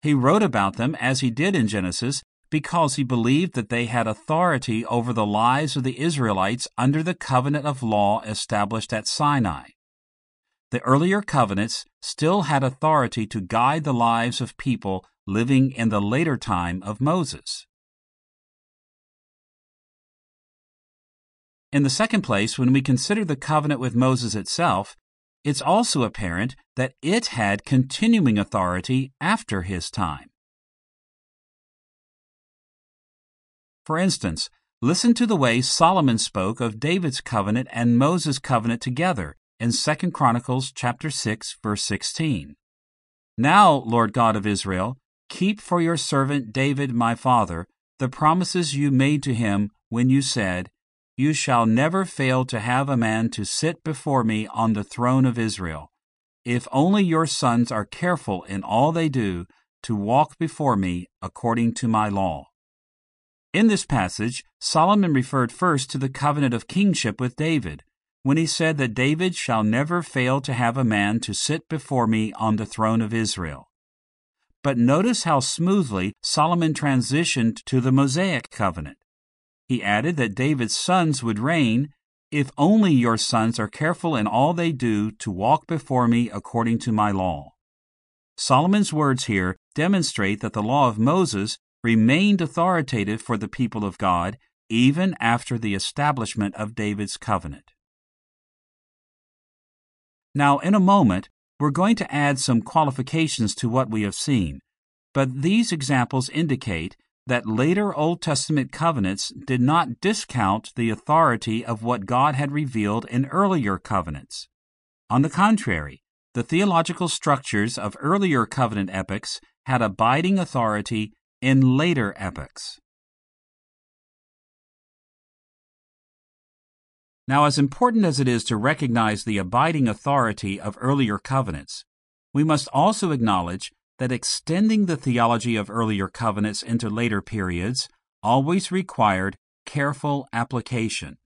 He wrote about them as he did in Genesis because he believed that they had authority over the lives of the Israelites under the covenant of law established at Sinai. The earlier covenants still had authority to guide the lives of people living in the later time of Moses. In the second place, when we consider the covenant with Moses itself, it's also apparent that it had continuing authority after his time. For instance, listen to the way Solomon spoke of David's covenant and Moses' covenant together in 2 Chronicles chapter 6 verse 16. Now, Lord God of Israel, keep for your servant David my father the promises you made to him when you said, you shall never fail to have a man to sit before me on the throne of Israel, if only your sons are careful in all they do to walk before me according to my law. In this passage, Solomon referred first to the covenant of kingship with David, when he said that David shall never fail to have a man to sit before me on the throne of Israel. But notice how smoothly Solomon transitioned to the Mosaic covenant. He added that David's sons would reign if only your sons are careful in all they do to walk before me according to my law. Solomon's words here demonstrate that the law of Moses remained authoritative for the people of God even after the establishment of David's covenant. Now, in a moment, we're going to add some qualifications to what we have seen, but these examples indicate that later Old Testament covenants did not discount the authority of what God had revealed in earlier covenants. On the contrary, the theological structures of earlier covenant epochs had abiding authority in later epochs. Now, as important as it is to recognize the abiding authority of earlier covenants, we must also acknowledge that extending the theology of earlier covenants into later periods always required careful application.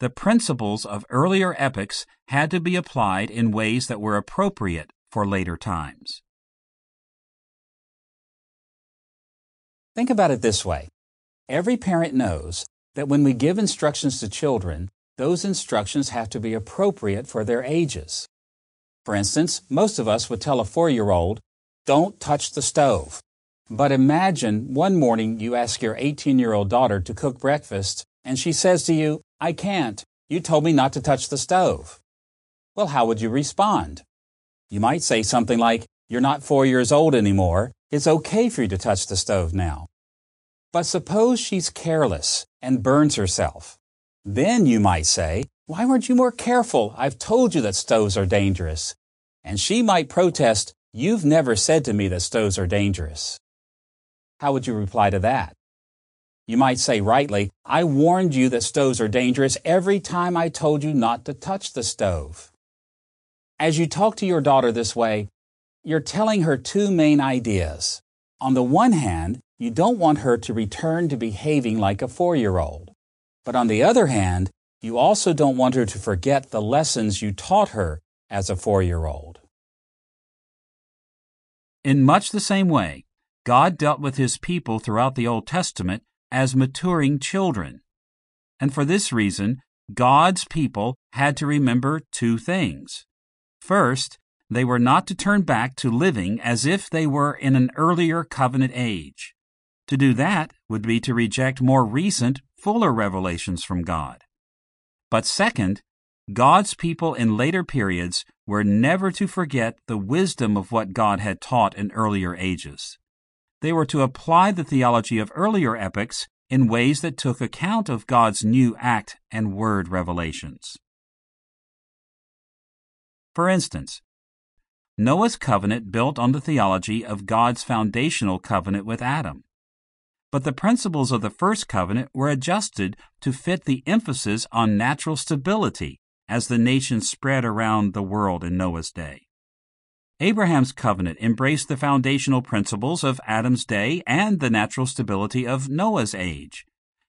The principles of earlier epochs had to be applied in ways that were appropriate for later times. Think about it this way every parent knows that when we give instructions to children, those instructions have to be appropriate for their ages. For instance, most of us would tell a four year old don't touch the stove. But imagine one morning you ask your 18 year old daughter to cook breakfast and she says to you, I can't. You told me not to touch the stove. Well, how would you respond? You might say something like, You're not four years old anymore. It's okay for you to touch the stove now. But suppose she's careless and burns herself. Then you might say, Why weren't you more careful? I've told you that stoves are dangerous. And she might protest, You've never said to me that stoves are dangerous. How would you reply to that? You might say rightly, I warned you that stoves are dangerous every time I told you not to touch the stove. As you talk to your daughter this way, you're telling her two main ideas. On the one hand, you don't want her to return to behaving like a four year old. But on the other hand, you also don't want her to forget the lessons you taught her as a four year old. In much the same way, God dealt with his people throughout the Old Testament as maturing children. And for this reason, God's people had to remember two things. First, they were not to turn back to living as if they were in an earlier covenant age. To do that would be to reject more recent, fuller revelations from God. But second, God's people in later periods were never to forget the wisdom of what God had taught in earlier ages. They were to apply the theology of earlier epochs in ways that took account of God's new act and word revelations. For instance, Noah's covenant built on the theology of God's foundational covenant with Adam. But the principles of the first covenant were adjusted to fit the emphasis on natural stability as the nation spread around the world in Noah's day. Abraham's covenant embraced the foundational principles of Adam's day and the natural stability of Noah's age.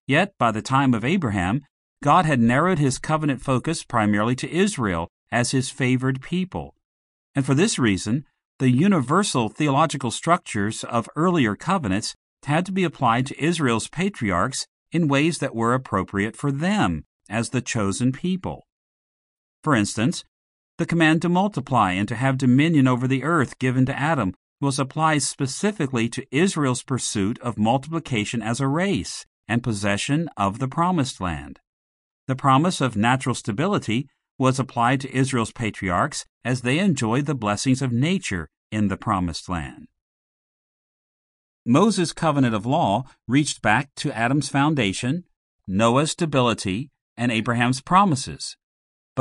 Yet, by the time of Abraham, God had narrowed his covenant focus primarily to Israel as his favored people. And for this reason, the universal theological structures of earlier covenants had to be applied to Israel's patriarchs in ways that were appropriate for them as the chosen people. For instance, the command to multiply and to have dominion over the earth given to Adam was applied specifically to Israel's pursuit of multiplication as a race and possession of the promised land. The promise of natural stability was applied to Israel's patriarchs as they enjoyed the blessings of nature in the promised land. Moses' covenant of law reached back to Adam's foundation, Noah's stability, and Abraham's promises.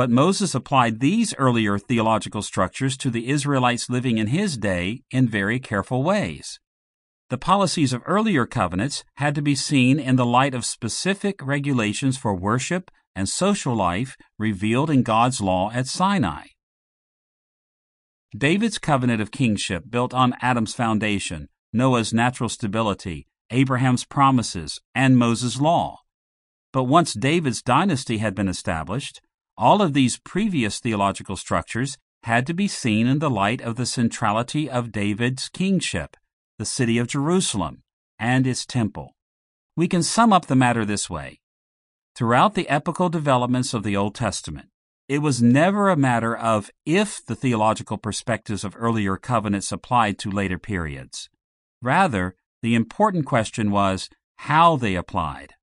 But Moses applied these earlier theological structures to the Israelites living in his day in very careful ways. The policies of earlier covenants had to be seen in the light of specific regulations for worship and social life revealed in God's law at Sinai. David's covenant of kingship built on Adam's foundation Noah's natural stability, Abraham's promises, and Moses' law. But once David's dynasty had been established, all of these previous theological structures had to be seen in the light of the centrality of David's kingship, the city of Jerusalem, and its temple. We can sum up the matter this way. Throughout the epochal developments of the Old Testament, it was never a matter of if the theological perspectives of earlier covenants applied to later periods. Rather, the important question was how they applied.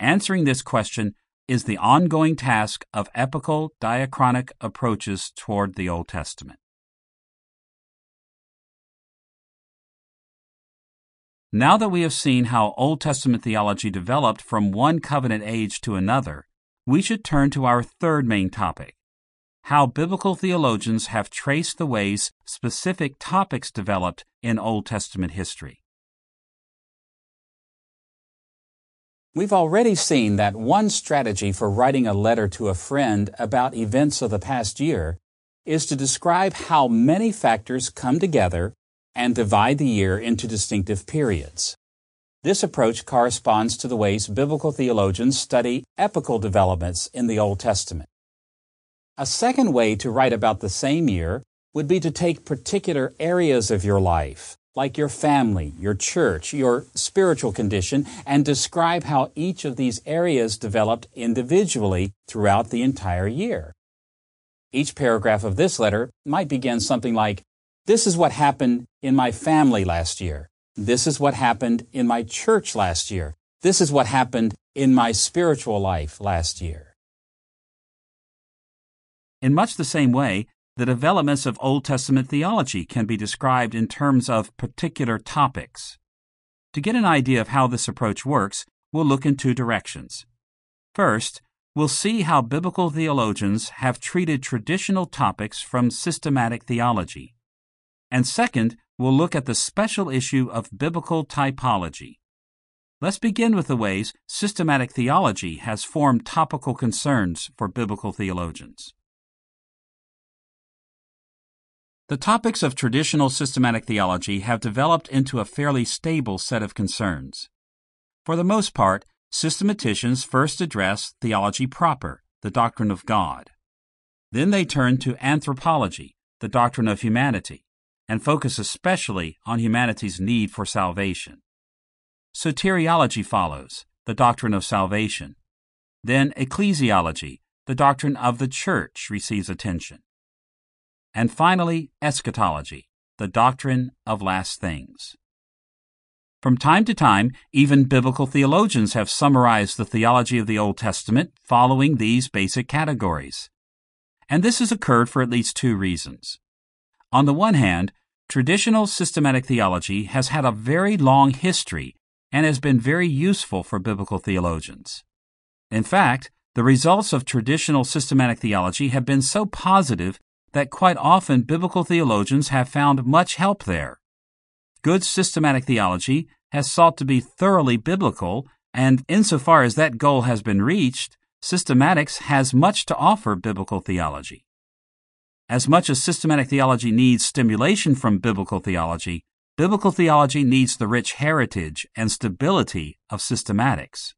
Answering this question is the ongoing task of epochal diachronic approaches toward the Old Testament. Now that we have seen how Old Testament theology developed from one covenant age to another, we should turn to our third main topic how biblical theologians have traced the ways specific topics developed in Old Testament history. We've already seen that one strategy for writing a letter to a friend about events of the past year is to describe how many factors come together and divide the year into distinctive periods. This approach corresponds to the ways biblical theologians study epochal developments in the Old Testament. A second way to write about the same year would be to take particular areas of your life, like your family, your church, your spiritual condition, and describe how each of these areas developed individually throughout the entire year. Each paragraph of this letter might begin something like, This is what happened in my family last year. This is what happened in my church last year. This is what happened in my spiritual life last year. In much the same way, the developments of Old Testament theology can be described in terms of particular topics. To get an idea of how this approach works, we'll look in two directions. First, we'll see how biblical theologians have treated traditional topics from systematic theology. And second, we'll look at the special issue of biblical typology. Let's begin with the ways systematic theology has formed topical concerns for biblical theologians. The topics of traditional systematic theology have developed into a fairly stable set of concerns. For the most part, systematicians first address theology proper, the doctrine of God. Then they turn to anthropology, the doctrine of humanity, and focus especially on humanity's need for salvation. Soteriology follows, the doctrine of salvation. Then ecclesiology, the doctrine of the church, receives attention. And finally, eschatology, the doctrine of last things. From time to time, even biblical theologians have summarized the theology of the Old Testament following these basic categories. And this has occurred for at least two reasons. On the one hand, traditional systematic theology has had a very long history and has been very useful for biblical theologians. In fact, the results of traditional systematic theology have been so positive that quite often biblical theologians have found much help there. Good systematic theology has sought to be thoroughly biblical, and insofar as that goal has been reached, systematics has much to offer biblical theology. As much as systematic theology needs stimulation from biblical theology, biblical theology needs the rich heritage and stability of systematics.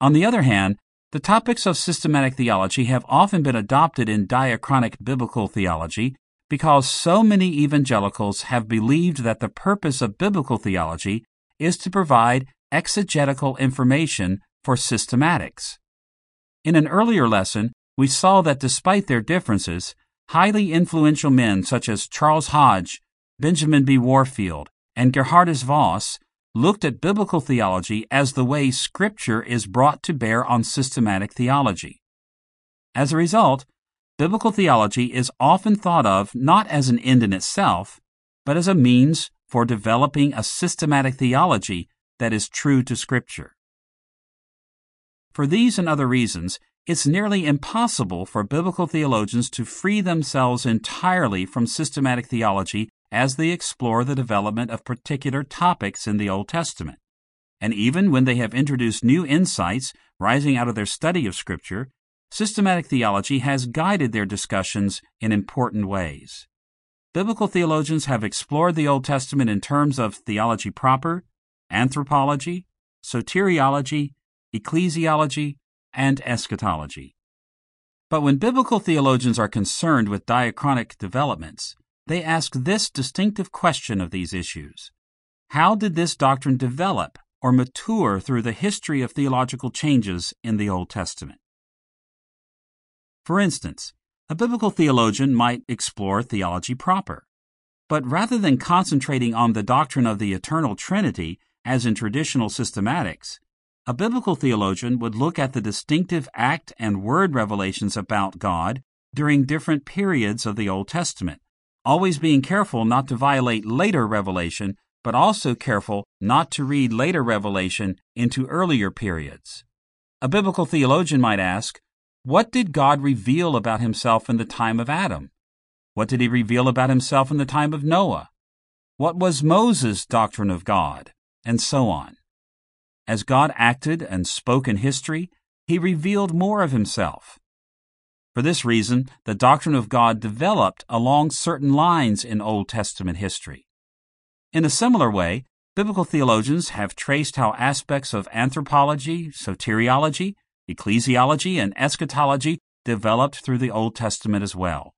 On the other hand, the topics of systematic theology have often been adopted in diachronic biblical theology because so many evangelicals have believed that the purpose of biblical theology is to provide exegetical information for systematics. In an earlier lesson, we saw that despite their differences, highly influential men such as Charles Hodge, Benjamin B. Warfield, and Gerhardus Vos looked at biblical theology as the way Scripture is brought to bear on systematic theology. As a result, biblical theology is often thought of not as an end in itself, but as a means for developing a systematic theology that is true to Scripture. For these and other reasons, it's nearly impossible for biblical theologians to free themselves entirely from systematic theology as they explore the development of particular topics in the Old Testament. And even when they have introduced new insights rising out of their study of Scripture, systematic theology has guided their discussions in important ways. Biblical theologians have explored the Old Testament in terms of theology proper, anthropology, soteriology, ecclesiology, and eschatology. But when biblical theologians are concerned with diachronic developments, they ask this distinctive question of these issues How did this doctrine develop or mature through the history of theological changes in the Old Testament? For instance, a biblical theologian might explore theology proper. But rather than concentrating on the doctrine of the eternal Trinity, as in traditional systematics, a biblical theologian would look at the distinctive act and word revelations about God during different periods of the Old Testament, always being careful not to violate later revelation, but also careful not to read later revelation into earlier periods. A biblical theologian might ask, what did God reveal about himself in the time of Adam? What did he reveal about himself in the time of Noah? What was Moses' doctrine of God? And so on. As God acted and spoke in history, he revealed more of himself. For this reason, the doctrine of God developed along certain lines in Old Testament history. In a similar way, biblical theologians have traced how aspects of anthropology, soteriology, Ecclesiology and eschatology developed through the Old Testament as well.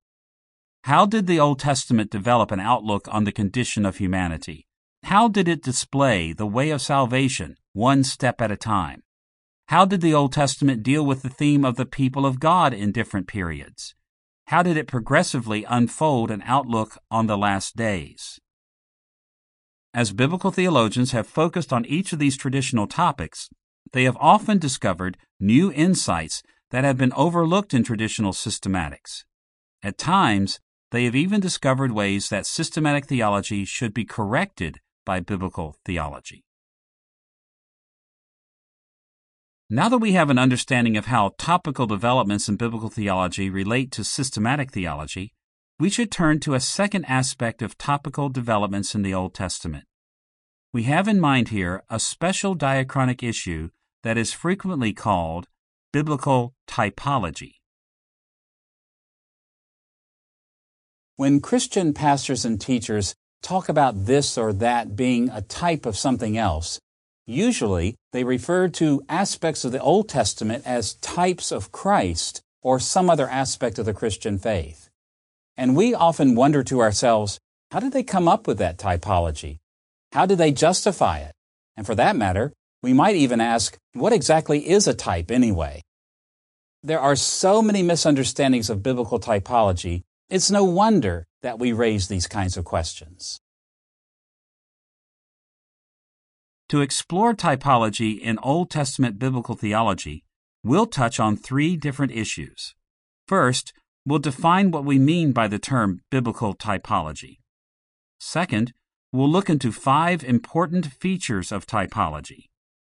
How did the Old Testament develop an outlook on the condition of humanity? How did it display the way of salvation one step at a time? How did the Old Testament deal with the theme of the people of God in different periods? How did it progressively unfold an outlook on the last days? As biblical theologians have focused on each of these traditional topics, they have often discovered new insights that have been overlooked in traditional systematics. At times, they have even discovered ways that systematic theology should be corrected by biblical theology. Now that we have an understanding of how topical developments in biblical theology relate to systematic theology, we should turn to a second aspect of topical developments in the Old Testament. We have in mind here a special diachronic issue that is frequently called biblical typology. When Christian pastors and teachers talk about this or that being a type of something else, usually they refer to aspects of the Old Testament as types of Christ or some other aspect of the Christian faith. And we often wonder to ourselves, how did they come up with that typology? How did they justify it? And for that matter, we might even ask, what exactly is a type anyway? There are so many misunderstandings of biblical typology it's no wonder that we raise these kinds of questions. To explore typology in Old Testament biblical theology, we'll touch on three different issues. First, we'll define what we mean by the term biblical typology. Second, we'll look into five important features of typology.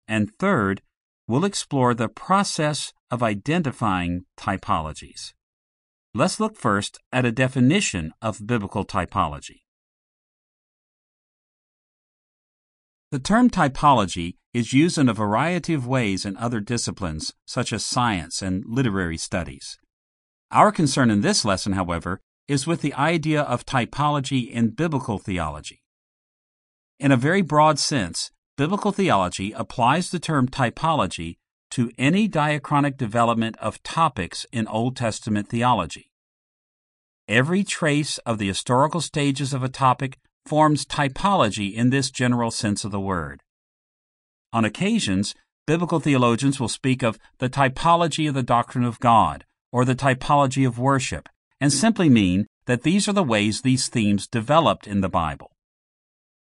And third, we'll explore the process of identifying typologies. Let's look first at a definition of biblical typology. The term typology is used in a variety of ways in other disciplines, such as science and literary studies. Our concern in this lesson, however, is with the idea of typology in biblical theology. In a very broad sense, biblical theology applies the term typology to any diachronic development of topics in Old Testament theology. Every trace of the historical stages of a topic forms typology in this general sense of the word. On occasions, biblical theologians will speak of the typology of the doctrine of God or the typology of worship and simply mean that these are the ways these themes developed in the Bible.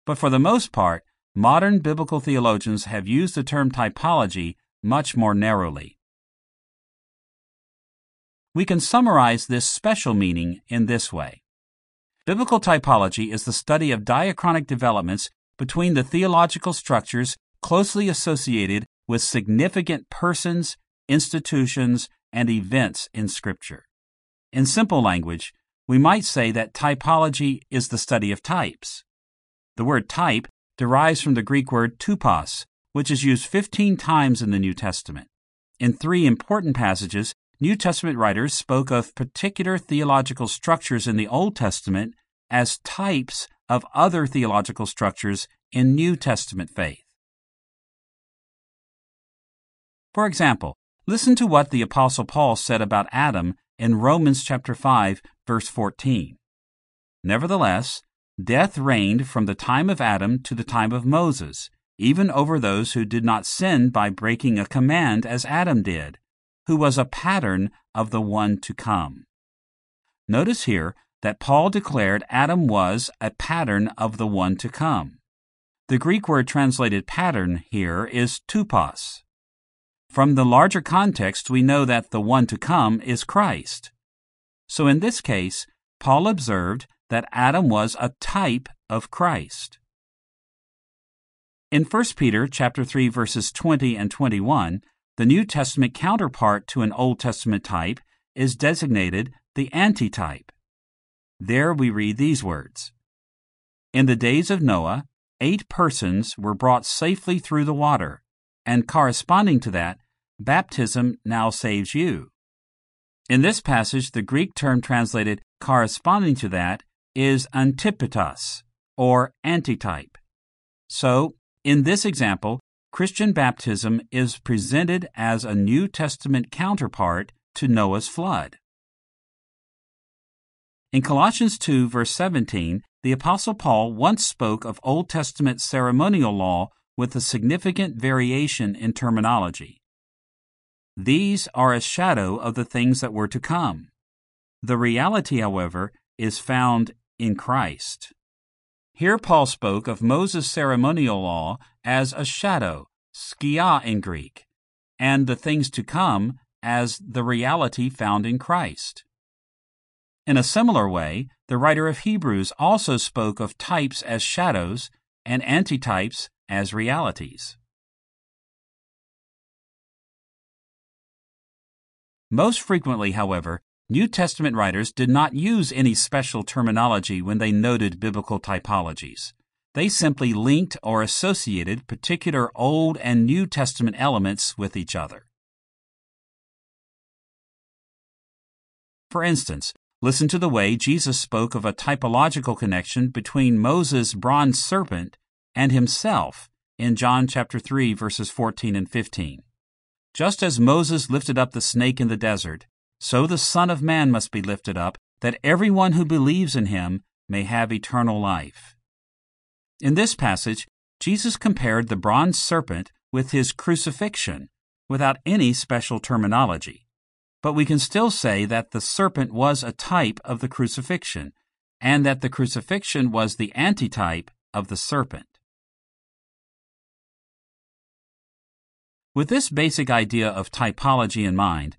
But for the most part, modern biblical theologians have used the term typology much more narrowly. We can summarize this special meaning in this way Biblical typology is the study of diachronic developments between the theological structures closely associated with significant persons, institutions, and events in Scripture. In simple language, we might say that typology is the study of types. The word type derives from the Greek word tupos, which is used 15 times in the New Testament. In three important passages, New Testament writers spoke of particular theological structures in the Old Testament as types of other theological structures in New Testament faith. For example, listen to what the apostle Paul said about Adam in Romans chapter 5 verse 14. Nevertheless, death reigned from the time of Adam to the time of Moses, even over those who did not sin by breaking a command as Adam did, who was a pattern of the one to come. Notice here that Paul declared Adam was a pattern of the one to come. The Greek word translated pattern here is tupos. From the larger context, we know that the one to come is Christ. So in this case, Paul observed that Adam was a type of Christ. In 1 Peter chapter 3 verses 20 and 21, the New Testament counterpart to an Old Testament type is designated the antitype. There we read these words In the days of Noah, eight persons were brought safely through the water, and corresponding to that, baptism now saves you. In this passage, the Greek term translated corresponding to that is antitupos, or antitype. So, in this example, Christian baptism is presented as a New Testament counterpart to Noah's flood. In Colossians 2, verse 17, the Apostle Paul once spoke of Old Testament ceremonial law with a significant variation in terminology. These are a shadow of the things that were to come. The reality, however, is found in Christ. Here Paul spoke of Moses' ceremonial law as a shadow, skia in Greek, and the things to come as the reality found in Christ. In a similar way, the writer of Hebrews also spoke of types as shadows and antitypes as realities. Most frequently, however, New Testament writers did not use any special terminology when they noted biblical typologies. They simply linked or associated particular Old and New Testament elements with each other. For instance, listen to the way Jesus spoke of a typological connection between Moses' bronze serpent and himself in John chapter 3 verses 14 and 15. Just as Moses lifted up the snake in the desert, so the Son of Man must be lifted up, that everyone who believes in him may have eternal life. In this passage, Jesus compared the bronze serpent with his crucifixion without any special terminology. But we can still say that the serpent was a type of the crucifixion, and that the crucifixion was the antitype of the serpent. With this basic idea of typology in mind,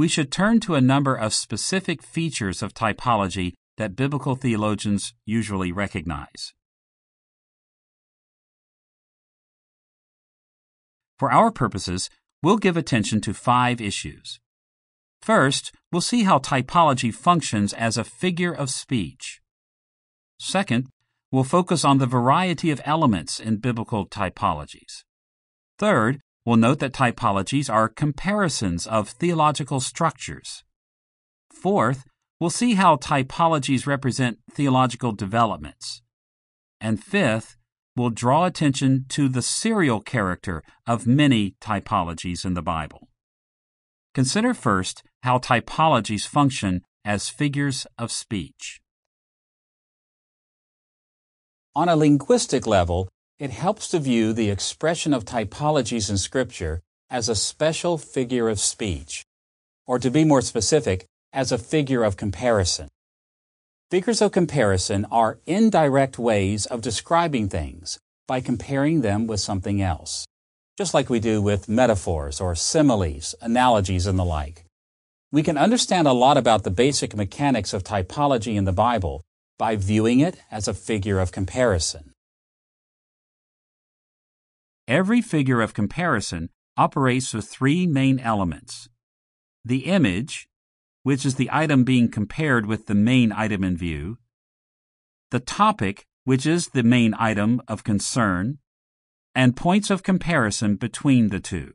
we should turn to a number of specific features of typology that biblical theologians usually recognize. For our purposes, we'll give attention to five issues. First, we'll see how typology functions as a figure of speech. Second, we'll focus on the variety of elements in biblical typologies. Third, We'll note that typologies are comparisons of theological structures. Fourth, we'll see how typologies represent theological developments. And fifth, we'll draw attention to the serial character of many typologies in the Bible. Consider first how typologies function as figures of speech. On a linguistic level, it helps to view the expression of typologies in Scripture as a special figure of speech, or to be more specific, as a figure of comparison. Figures of comparison are indirect ways of describing things by comparing them with something else, just like we do with metaphors or similes, analogies, and the like. We can understand a lot about the basic mechanics of typology in the Bible by viewing it as a figure of comparison. Every figure of comparison operates with three main elements the image, which is the item being compared with the main item in view, the topic, which is the main item of concern, and points of comparison between the two.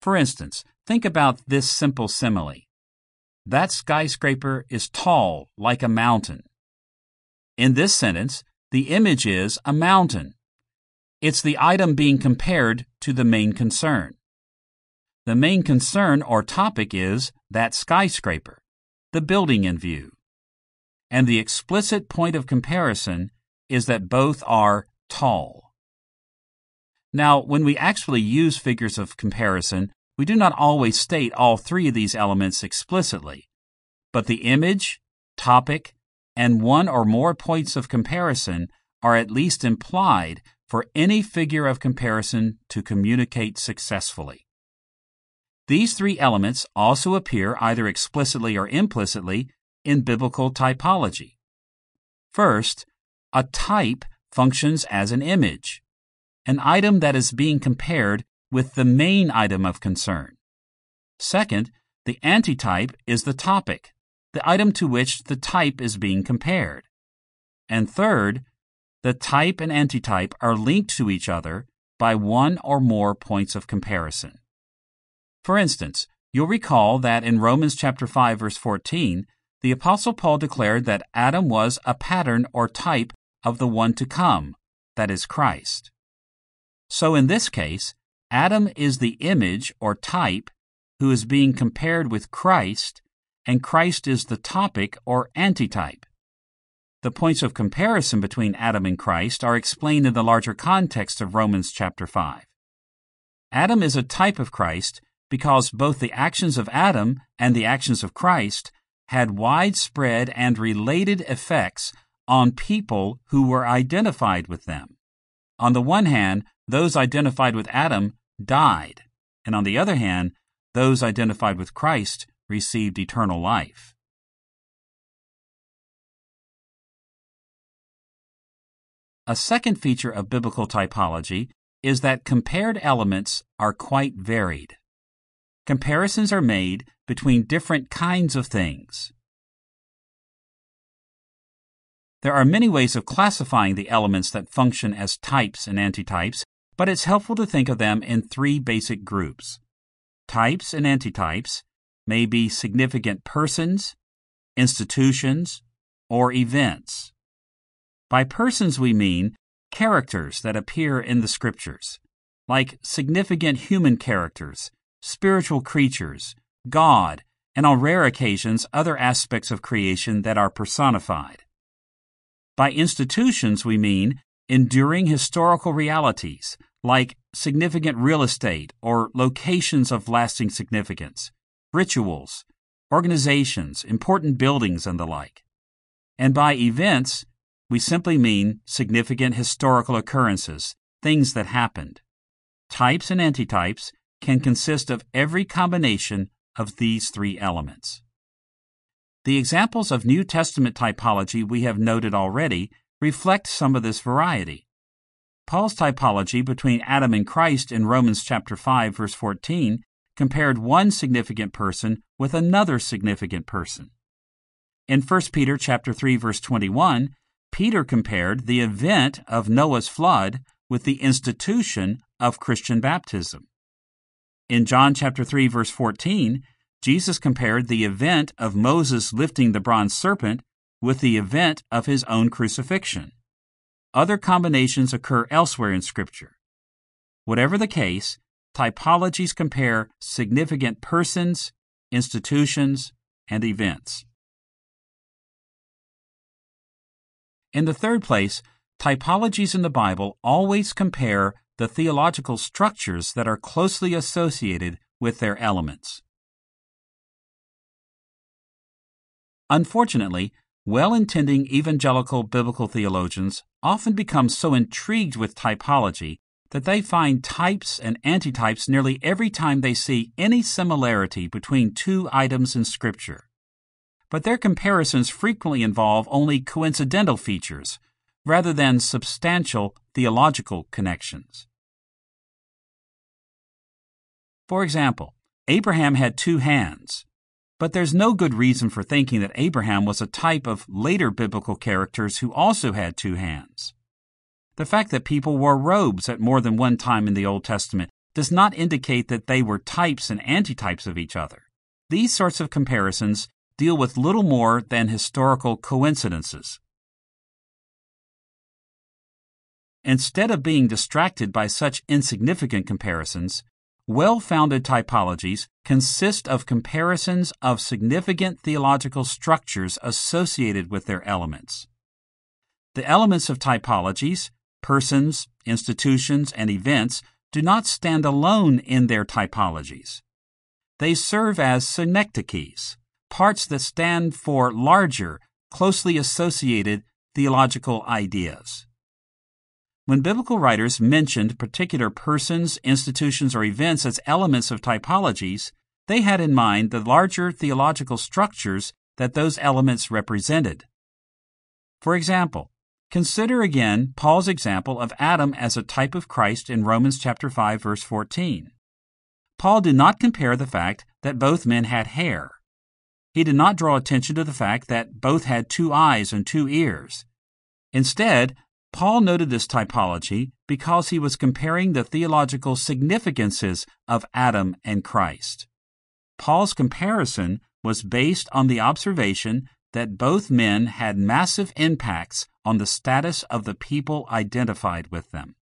For instance, think about this simple simile. That skyscraper is tall like a mountain. In this sentence, the image is a mountain it's the item being compared to the main concern. The main concern or topic is that skyscraper, the building in view. And the explicit point of comparison is that both are tall. Now, when we actually use figures of comparison, we do not always state all three of these elements explicitly, but the image, topic, and one or more points of comparison are at least implied for any figure of comparison to communicate successfully. These three elements also appear either explicitly or implicitly in biblical typology. First, a type functions as an image, an item that is being compared with the main item of concern. Second, the antitype is the topic, the item to which the type is being compared. And third, the type and antitype are linked to each other by one or more points of comparison. For instance, you'll recall that in Romans chapter 5 verse 14, the apostle Paul declared that Adam was a pattern or type of the one to come, that is Christ. So in this case, Adam is the image or type who is being compared with Christ, and Christ is the topic or antitype. The points of comparison between Adam and Christ are explained in the larger context of Romans chapter 5. Adam is a type of Christ because both the actions of Adam and the actions of Christ had widespread and related effects on people who were identified with them. On the one hand, those identified with Adam died, and on the other hand, those identified with Christ received eternal life. A second feature of biblical typology is that compared elements are quite varied. Comparisons are made between different kinds of things. There are many ways of classifying the elements that function as types and antitypes, but it's helpful to think of them in three basic groups. Types and antitypes may be significant persons, institutions, or events. By persons, we mean characters that appear in the scriptures, like significant human characters, spiritual creatures, God, and on rare occasions, other aspects of creation that are personified. By institutions, we mean enduring historical realities, like significant real estate or locations of lasting significance, rituals, organizations, important buildings, and the like. And by events, we simply mean significant historical occurrences, things that happened. Types and antitypes can consist of every combination of these three elements. The examples of New Testament typology we have noted already reflect some of this variety. Paul's typology between Adam and Christ in Romans chapter 5 verse 14 compared one significant person with another significant person. In 1 Peter chapter 3 verse 21, Peter compared the event of Noah's flood with the institution of Christian baptism. In John chapter 3 verse 14, Jesus compared the event of Moses lifting the bronze serpent with the event of his own crucifixion. Other combinations occur elsewhere in Scripture. Whatever the case, typologies compare significant persons, institutions, and events. In the third place, typologies in the Bible always compare the theological structures that are closely associated with their elements. Unfortunately, well intending evangelical biblical theologians often become so intrigued with typology that they find types and antitypes nearly every time they see any similarity between two items in Scripture. But their comparisons frequently involve only coincidental features rather than substantial theological connections. For example, Abraham had two hands, but there's no good reason for thinking that Abraham was a type of later biblical characters who also had two hands. The fact that people wore robes at more than one time in the Old Testament does not indicate that they were types and antitypes of each other. These sorts of comparisons deal with little more than historical coincidences. Instead of being distracted by such insignificant comparisons, well founded typologies consist of comparisons of significant theological structures associated with their elements. The elements of typologies, persons, institutions, and events, do not stand alone in their typologies. They serve as synecdoches, parts that stand for larger, closely associated theological ideas. When biblical writers mentioned particular persons, institutions, or events as elements of typologies, they had in mind the larger theological structures that those elements represented. For example, consider again Paul's example of Adam as a type of Christ in Romans chapter 5 verse 14. Paul did not compare the fact that both men had hair. He did not draw attention to the fact that both had two eyes and two ears. Instead, Paul noted this typology because he was comparing the theological significances of Adam and Christ. Paul's comparison was based on the observation that both men had massive impacts on the status of the people identified with them.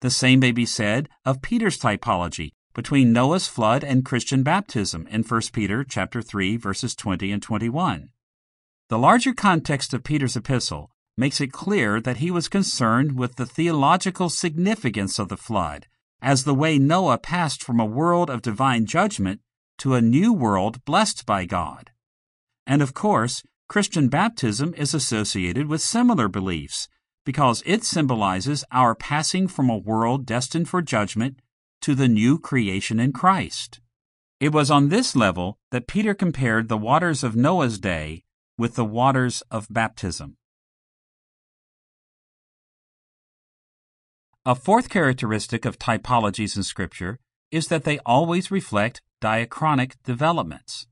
The same may be said of Peter's typology between Noah's flood and Christian baptism in 1 Peter chapter 3 verses 20 and 21. The larger context of Peter's epistle makes it clear that he was concerned with the theological significance of the flood as the way Noah passed from a world of divine judgment to a new world blessed by God. And of course, Christian baptism is associated with similar beliefs because it symbolizes our passing from a world destined for judgment to the new creation in Christ. It was on this level that Peter compared the waters of Noah's day with the waters of baptism. A fourth characteristic of typologies in Scripture is that they always reflect diachronic developments.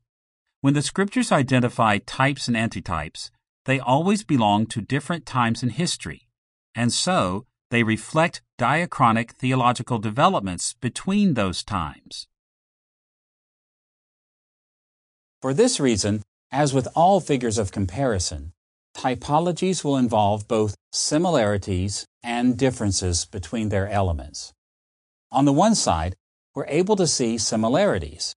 When the scriptures identify types and antitypes, they always belong to different times in history, and so they reflect diachronic theological developments between those times. For this reason, as with all figures of comparison, typologies will involve both similarities and differences between their elements. On the one side, we're able to see similarities.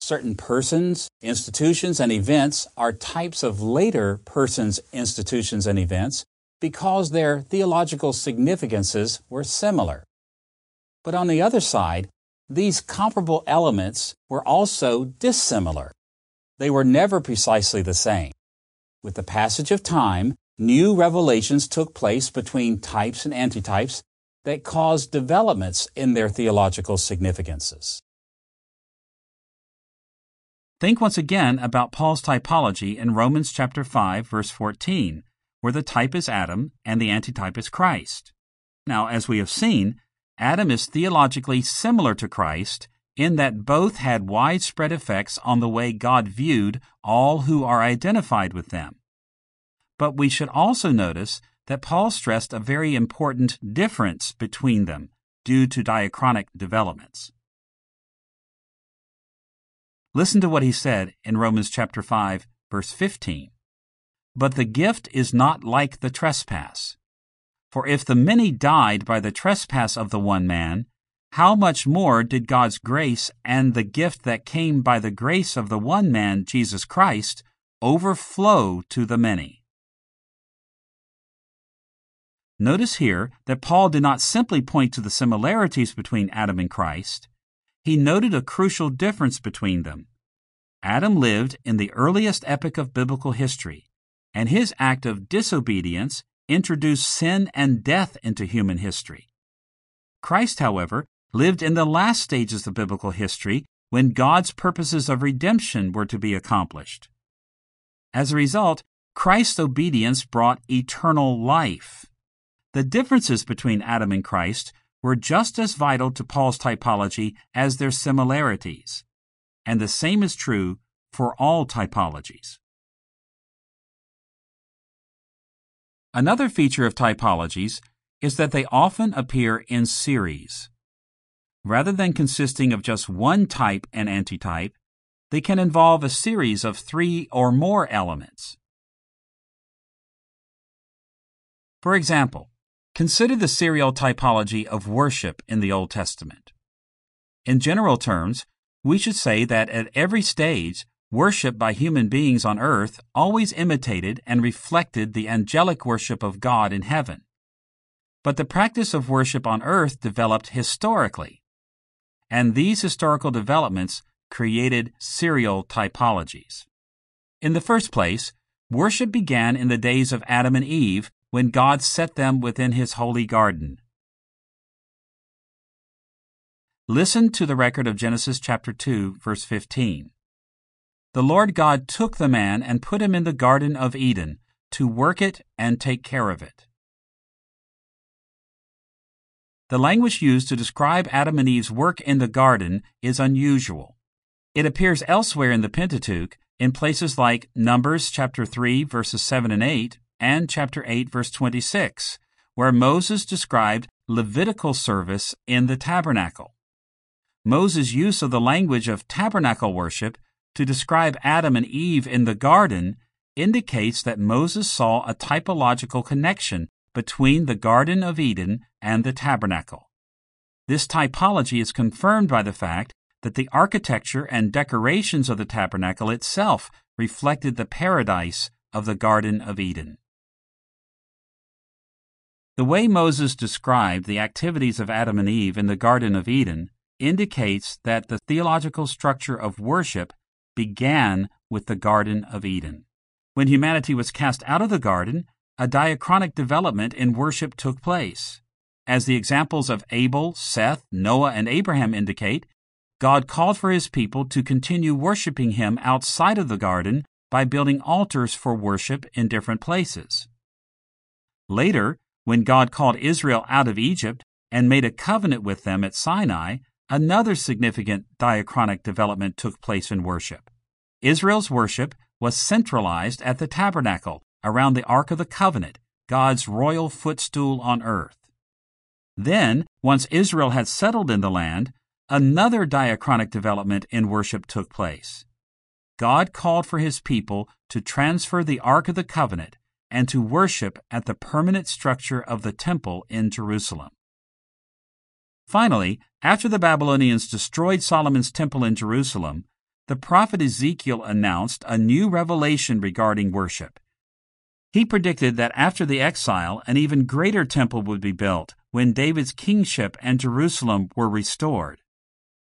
Certain persons, institutions, and events are types of later persons, institutions, and events because their theological significances were similar. But on the other side, these comparable elements were also dissimilar. They were never precisely the same. With the passage of time, new revelations took place between types and antitypes that caused developments in their theological significances. Think once again about Paul's typology in Romans chapter 5 verse 14, where the type is Adam and the antitype is Christ. Now, as we have seen, Adam is theologically similar to Christ in that both had widespread effects on the way God viewed all who are identified with them. But we should also notice that Paul stressed a very important difference between them due to diachronic developments. Listen to what he said in Romans chapter 5 verse 15. But the gift is not like the trespass. For if the many died by the trespass of the one man, how much more did God's grace and the gift that came by the grace of the one man, Jesus Christ, overflow to the many? Notice here that Paul did not simply point to the similarities between Adam and Christ, he noted a crucial difference between them. Adam lived in the earliest epoch of biblical history, and his act of disobedience introduced sin and death into human history. Christ, however, lived in the last stages of biblical history when God's purposes of redemption were to be accomplished. As a result, Christ's obedience brought eternal life. The differences between Adam and Christ were just as vital to Paul's typology as their similarities, and the same is true for all typologies. Another feature of typologies is that they often appear in series. Rather than consisting of just one type and antitype, they can involve a series of three or more elements. For example, Consider the serial typology of worship in the Old Testament. In general terms, we should say that at every stage, worship by human beings on earth always imitated and reflected the angelic worship of God in heaven. But the practice of worship on earth developed historically, and these historical developments created serial typologies. In the first place, worship began in the days of Adam and Eve when God set them within his holy garden. Listen to the record of Genesis chapter 2, verse 15. The Lord God took the man and put him in the Garden of Eden to work it and take care of it. The language used to describe Adam and Eve's work in the garden is unusual. It appears elsewhere in the Pentateuch in places like Numbers chapter 3 verses 7 and 8 and chapter 8, verse 26, where Moses described Levitical service in the tabernacle. Moses' use of the language of tabernacle worship to describe Adam and Eve in the garden indicates that Moses saw a typological connection between the Garden of Eden and the tabernacle. This typology is confirmed by the fact that the architecture and decorations of the tabernacle itself reflected the paradise of the Garden of Eden. The way Moses described the activities of Adam and Eve in the Garden of Eden indicates that the theological structure of worship began with the Garden of Eden. When humanity was cast out of the garden, a diachronic development in worship took place. As the examples of Abel, Seth, Noah, and Abraham indicate, God called for his people to continue worshiping him outside of the garden by building altars for worship in different places. Later, when God called Israel out of Egypt and made a covenant with them at Sinai, another significant diachronic development took place in worship. Israel's worship was centralized at the tabernacle around the Ark of the Covenant, God's royal footstool on earth. Then, once Israel had settled in the land, another diachronic development in worship took place. God called for his people to transfer the Ark of the Covenant and to worship at the permanent structure of the temple in Jerusalem. Finally, after the Babylonians destroyed Solomon's temple in Jerusalem, the prophet Ezekiel announced a new revelation regarding worship. He predicted that after the exile, an even greater temple would be built when David's kingship and Jerusalem were restored.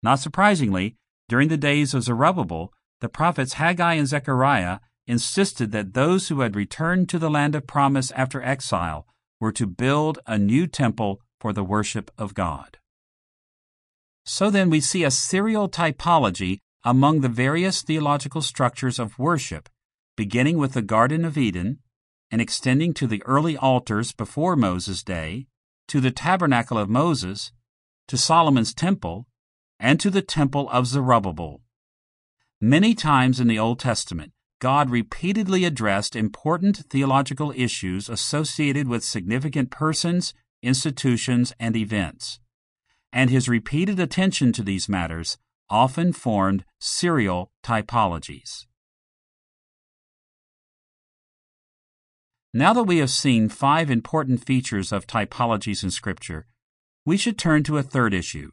Not surprisingly, during the days of Zerubbabel, the prophets Haggai and Zechariah insisted that those who had returned to the land of promise after exile were to build a new temple for the worship of God. So then, we see a serial typology among the various theological structures of worship, beginning with the Garden of Eden and extending to the early altars before Moses' day, to the tabernacle of Moses, to Solomon's temple, and to the temple of Zerubbabel. Many times in the Old Testament, God repeatedly addressed important theological issues associated with significant persons, institutions, and events and his repeated attention to these matters often formed serial typologies. Now that we have seen five important features of typologies in Scripture, we should turn to a third issue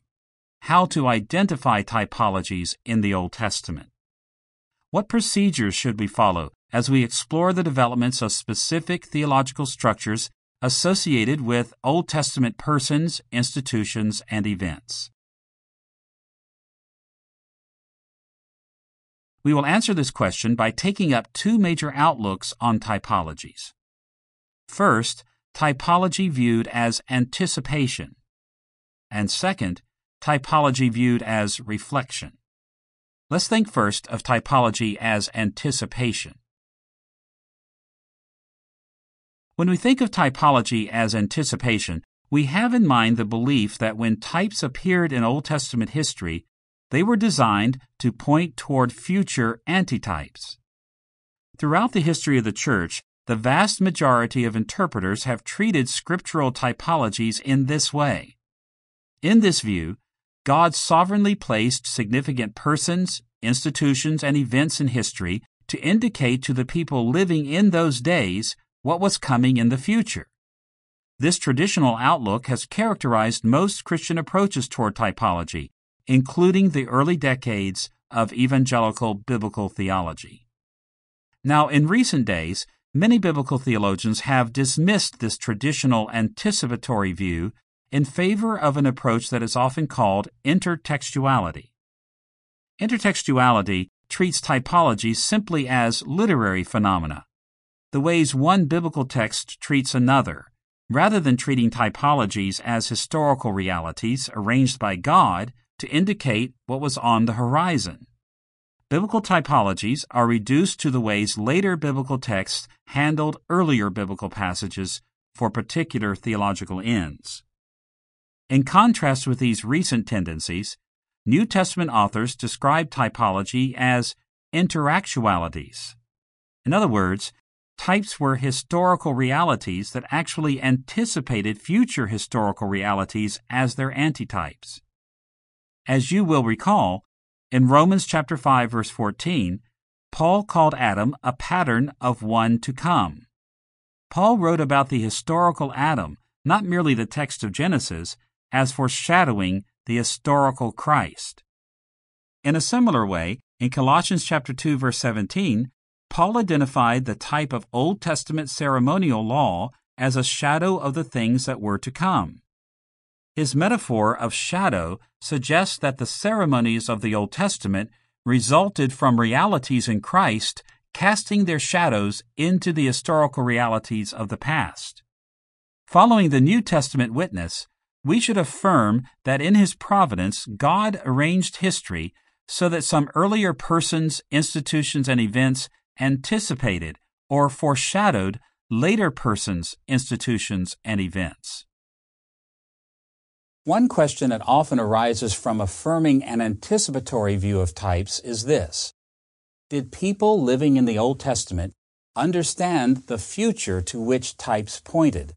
how to identify typologies in the Old Testament. What procedures should we follow as we explore the developments of specific theological structures associated with Old Testament persons, institutions, and events. We will answer this question by taking up two major outlooks on typologies. First, typology viewed as anticipation, and second, typology viewed as reflection. Let's think first of typology as anticipation. When we think of typology as anticipation, we have in mind the belief that when types appeared in Old Testament history, they were designed to point toward future antitypes. Throughout the history of the Church, the vast majority of interpreters have treated scriptural typologies in this way. In this view, God sovereignly placed significant persons, institutions, and events in history to indicate to the people living in those days what was coming in the future. This traditional outlook has characterized most Christian approaches toward typology, including the early decades of evangelical biblical theology. Now, in recent days, many biblical theologians have dismissed this traditional anticipatory view in favor of an approach that is often called intertextuality. Intertextuality treats typology simply as literary phenomena, the ways one biblical text treats another, rather than treating typologies as historical realities arranged by God to indicate what was on the horizon. Biblical typologies are reduced to the ways later biblical texts handled earlier biblical passages for particular theological ends. In contrast with these recent tendencies, New Testament authors describe typology as interactualities. In other words, types were historical realities that actually anticipated future historical realities as their antitypes. As you will recall, in Romans chapter 5 verse 14, Paul called Adam a pattern of one to come. Paul wrote about the historical Adam, not merely the text of Genesis, as foreshadowing the historical Christ. In a similar way, in Colossians chapter 2 verse 17, Paul identified the type of Old Testament ceremonial law as a shadow of the things that were to come. His metaphor of shadow suggests that the ceremonies of the Old Testament resulted from realities in Christ casting their shadows into the historical realities of the past. Following the New Testament witness, we should affirm that in His providence, God arranged history so that some earlier persons, institutions, and events anticipated or foreshadowed later persons, institutions, and events. One question that often arises from affirming an anticipatory view of types is this Did people living in the Old Testament understand the future to which types pointed?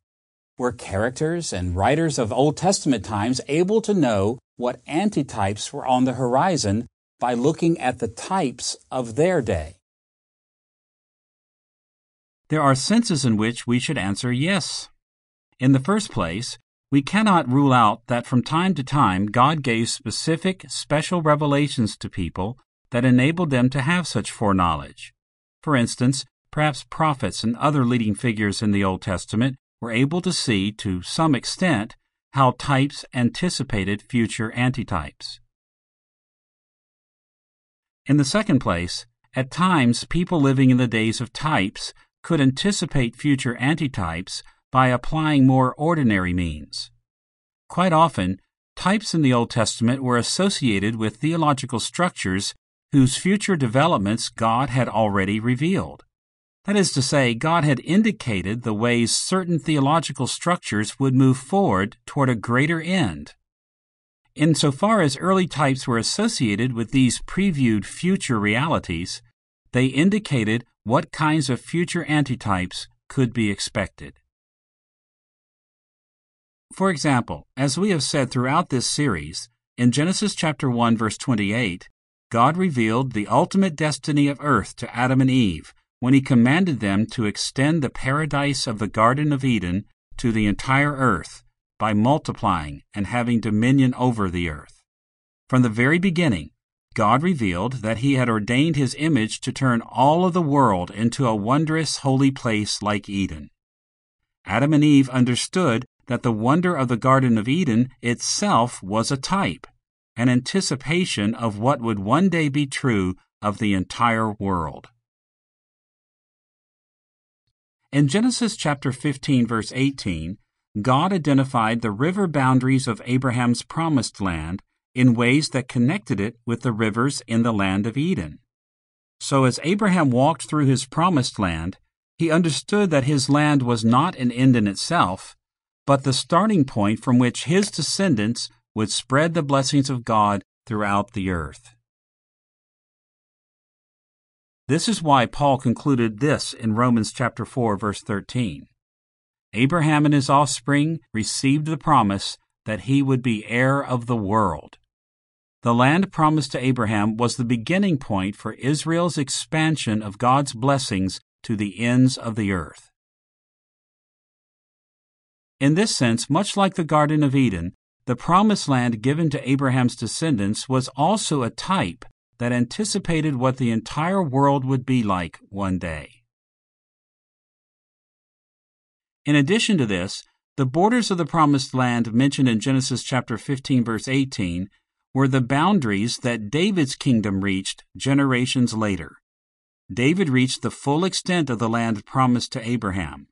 Were characters and writers of Old Testament times able to know what antitypes were on the horizon by looking at the types of their day? There are senses in which we should answer yes. In the first place, we cannot rule out that from time to time God gave specific, special revelations to people that enabled them to have such foreknowledge. For instance, perhaps prophets and other leading figures in the Old Testament were able to see, to some extent, how types anticipated future antitypes. In the second place, at times people living in the days of types could anticipate future antitypes by applying more ordinary means. Quite often, types in the Old Testament were associated with theological structures whose future developments God had already revealed. That is to say, God had indicated the ways certain theological structures would move forward toward a greater end. Insofar as early types were associated with these previewed future realities, they indicated what kinds of future antitypes could be expected. For example, as we have said throughout this series, in Genesis chapter 1 verse 28, God revealed the ultimate destiny of earth to Adam and Eve when he commanded them to extend the paradise of the Garden of Eden to the entire earth by multiplying and having dominion over the earth. From the very beginning, God revealed that he had ordained his image to turn all of the world into a wondrous holy place like Eden. Adam and Eve understood that the wonder of the Garden of Eden itself was a type, an anticipation of what would one day be true of the entire world. In Genesis chapter 15 verse 18, God identified the river boundaries of Abraham's promised land in ways that connected it with the rivers in the land of Eden. So as Abraham walked through his promised land, he understood that his land was not an end in itself, but the starting point from which his descendants would spread the blessings of God throughout the earth. This is why Paul concluded this in Romans chapter 4 verse 13. Abraham and his offspring received the promise that he would be heir of the world. The land promised to Abraham was the beginning point for Israel's expansion of God's blessings to the ends of the earth. In this sense, much like the Garden of Eden, the promised land given to Abraham's descendants was also a type that anticipated what the entire world would be like one day. In addition to this, the borders of the promised land mentioned in Genesis chapter 15 verse 18 were the boundaries that David's kingdom reached generations later. David reached the full extent of the land promised to Abraham.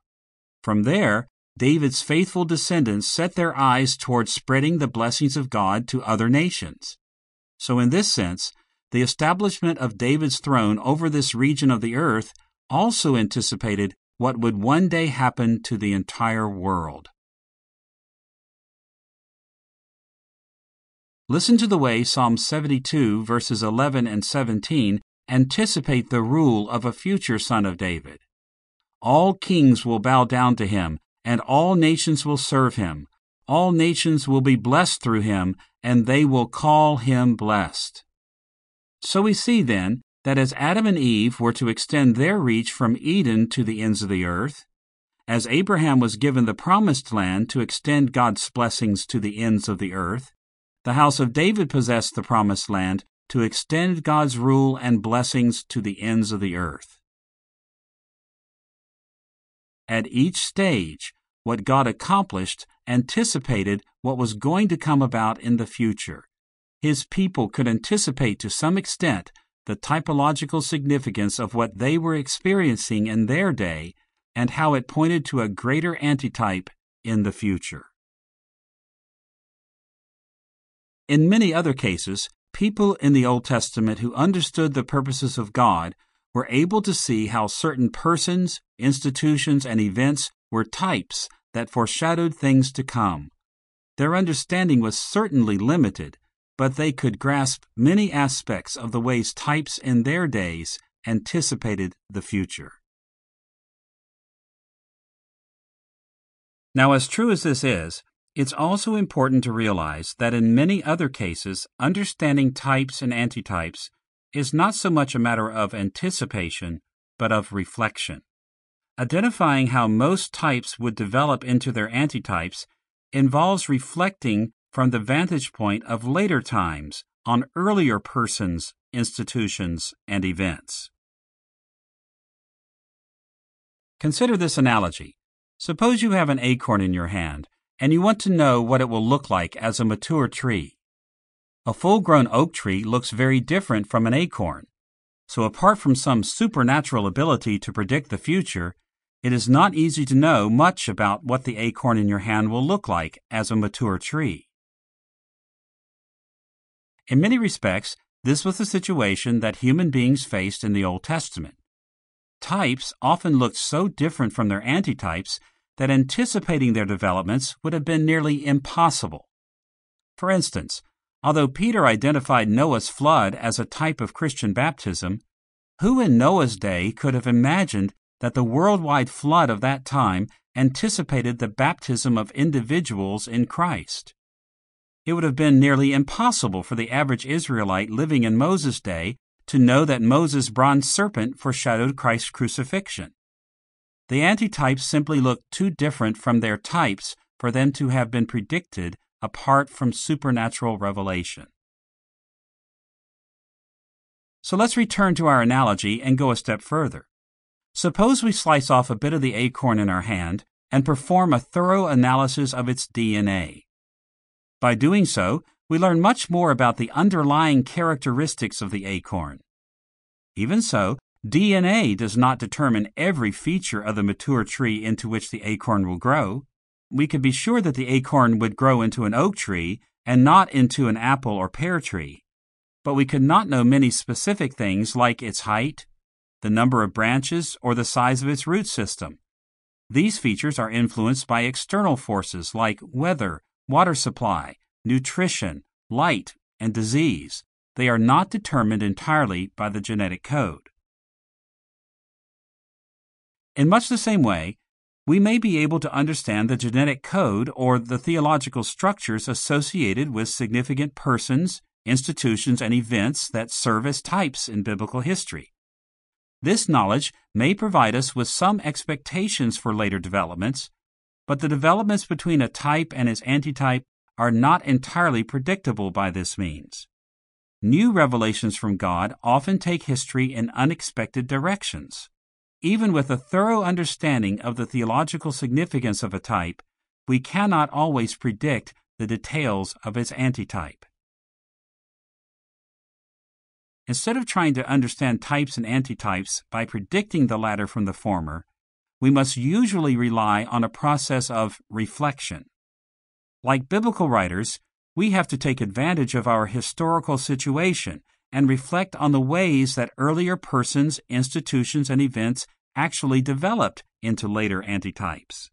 From there, David's faithful descendants set their eyes toward spreading the blessings of God to other nations. So, in this sense, the establishment of David's throne over this region of the earth also anticipated what would one day happen to the entire world. Listen to the way Psalm 72, verses 11 and 17 anticipate the rule of a future son of David. All kings will bow down to him, and all nations will serve him. All nations will be blessed through him, and they will call him blessed. So we see then that as Adam and Eve were to extend their reach from Eden to the ends of the earth, as Abraham was given the promised land to extend God's blessings to the ends of the earth, the house of David possessed the promised land to extend God's rule and blessings to the ends of the earth. At each stage, what God accomplished anticipated what was going to come about in the future. His people could anticipate to some extent the typological significance of what they were experiencing in their day and how it pointed to a greater antitype in the future. In many other cases, people in the Old Testament who understood the purposes of God were able to see how certain persons, institutions, and events were types that foreshadowed things to come. their understanding was certainly limited, but they could grasp many aspects of the ways types in their days anticipated the future. Now, as true as this is, it's also important to realize that in many other cases, understanding types and antitypes is not so much a matter of anticipation, but of reflection. Identifying how most types would develop into their antitypes involves reflecting from the vantage point of later times on earlier persons, institutions, and events. Consider this analogy. Suppose you have an acorn in your hand and you want to know what it will look like as a mature tree. A full grown oak tree looks very different from an acorn. So, apart from some supernatural ability to predict the future, it is not easy to know much about what the acorn in your hand will look like as a mature tree. In many respects, this was the situation that human beings faced in the Old Testament. Types often looked so different from their antitypes that anticipating their developments would have been nearly impossible. For instance, although Peter identified Noah's flood as a type of Christian baptism, who in Noah's day could have imagined that the worldwide flood of that time anticipated the baptism of individuals in Christ. It would have been nearly impossible for the average Israelite living in Moses' day to know that Moses' bronze serpent foreshadowed Christ's crucifixion. The antitypes simply looked too different from their types for them to have been predicted apart from supernatural revelation. So let's return to our analogy and go a step further. Suppose we slice off a bit of the acorn in our hand and perform a thorough analysis of its DNA. By doing so, we learn much more about the underlying characteristics of the acorn. Even so, DNA does not determine every feature of the mature tree into which the acorn will grow. We could be sure that the acorn would grow into an oak tree and not into an apple or pear tree. But we could not know many specific things like its height, the number of branches, or the size of its root system. These features are influenced by external forces like weather, water supply, nutrition, light, and disease. They are not determined entirely by the genetic code. In much the same way, we may be able to understand the genetic code or the theological structures associated with significant persons, institutions, and events that serve as types in biblical history. This knowledge may provide us with some expectations for later developments, but the developments between a type and its antitype are not entirely predictable by this means. New revelations from God often take history in unexpected directions. Even with a thorough understanding of the theological significance of a type, we cannot always predict the details of its antitype. Instead of trying to understand types and antitypes by predicting the latter from the former, we must usually rely on a process of reflection. Like biblical writers, we have to take advantage of our historical situation and reflect on the ways that earlier persons, institutions, and events actually developed into later antitypes.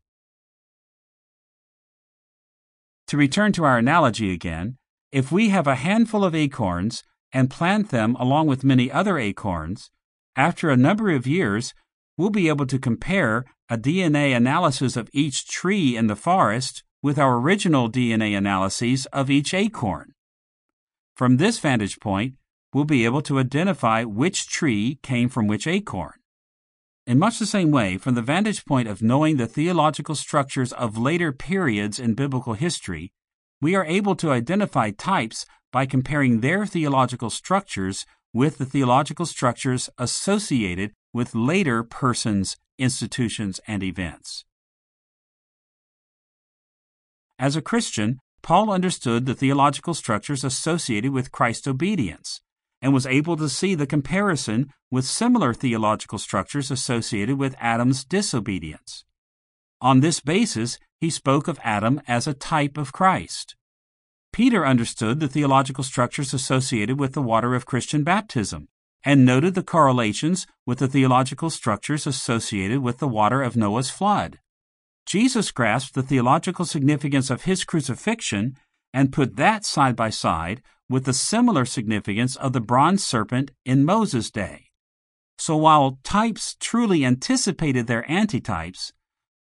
To return to our analogy again, if we have a handful of acorns and plant them along with many other acorns, after a number of years, we'll be able to compare a DNA analysis of each tree in the forest with our original DNA analyses of each acorn. From this vantage point, we'll be able to identify which tree came from which acorn. In much the same way, from the vantage point of knowing the theological structures of later periods in biblical history, we are able to identify types by comparing their theological structures with the theological structures associated with later persons, institutions, and events. As a Christian, Paul understood the theological structures associated with Christ's obedience and was able to see the comparison with similar theological structures associated with Adam's disobedience. On this basis, he spoke of Adam as a type of Christ. Peter understood the theological structures associated with the water of Christian baptism and noted the correlations with the theological structures associated with the water of Noah's flood. Jesus grasped the theological significance of his crucifixion and put that side by side with the similar significance of the bronze serpent in Moses' day. So while types truly anticipated their antitypes,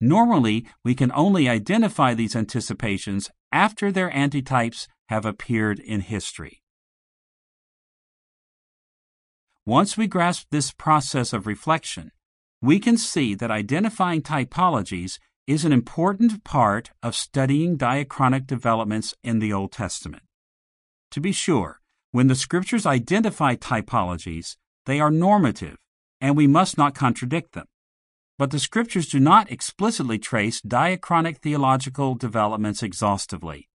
normally we can only identify these anticipations after their antitypes have appeared in history. Once we grasp this process of reflection, we can see that identifying typologies is an important part of studying diachronic developments in the Old Testament. To be sure, when the Scriptures identify typologies, they are normative, and we must not contradict them. But the Scriptures do not explicitly trace diachronic theological developments exhaustively.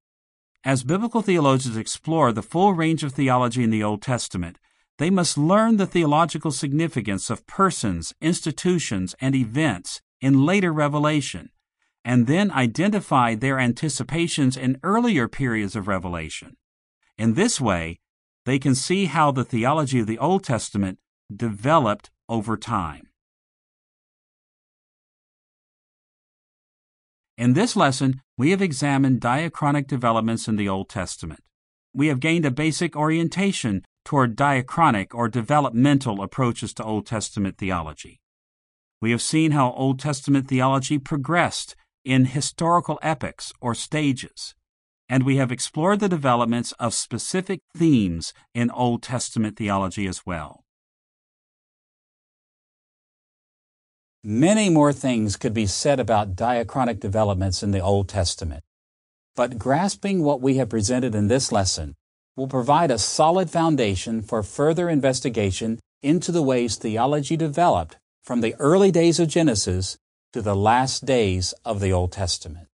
As biblical theologians explore the full range of theology in the Old Testament, they must learn the theological significance of persons, institutions, and events in later revelation and then identify their anticipations in earlier periods of revelation. In this way, they can see how the theology of the Old Testament developed over time. In this lesson, we have examined diachronic developments in the Old Testament. We have gained a basic orientation toward diachronic or developmental approaches to Old Testament theology. We have seen how Old Testament theology progressed in historical epochs or stages, and we have explored the developments of specific themes in Old Testament theology as well. Many more things could be said about diachronic developments in the Old Testament, but grasping what we have presented in this lesson will provide a solid foundation for further investigation into the ways theology developed from the early days of Genesis to the last days of the Old Testament.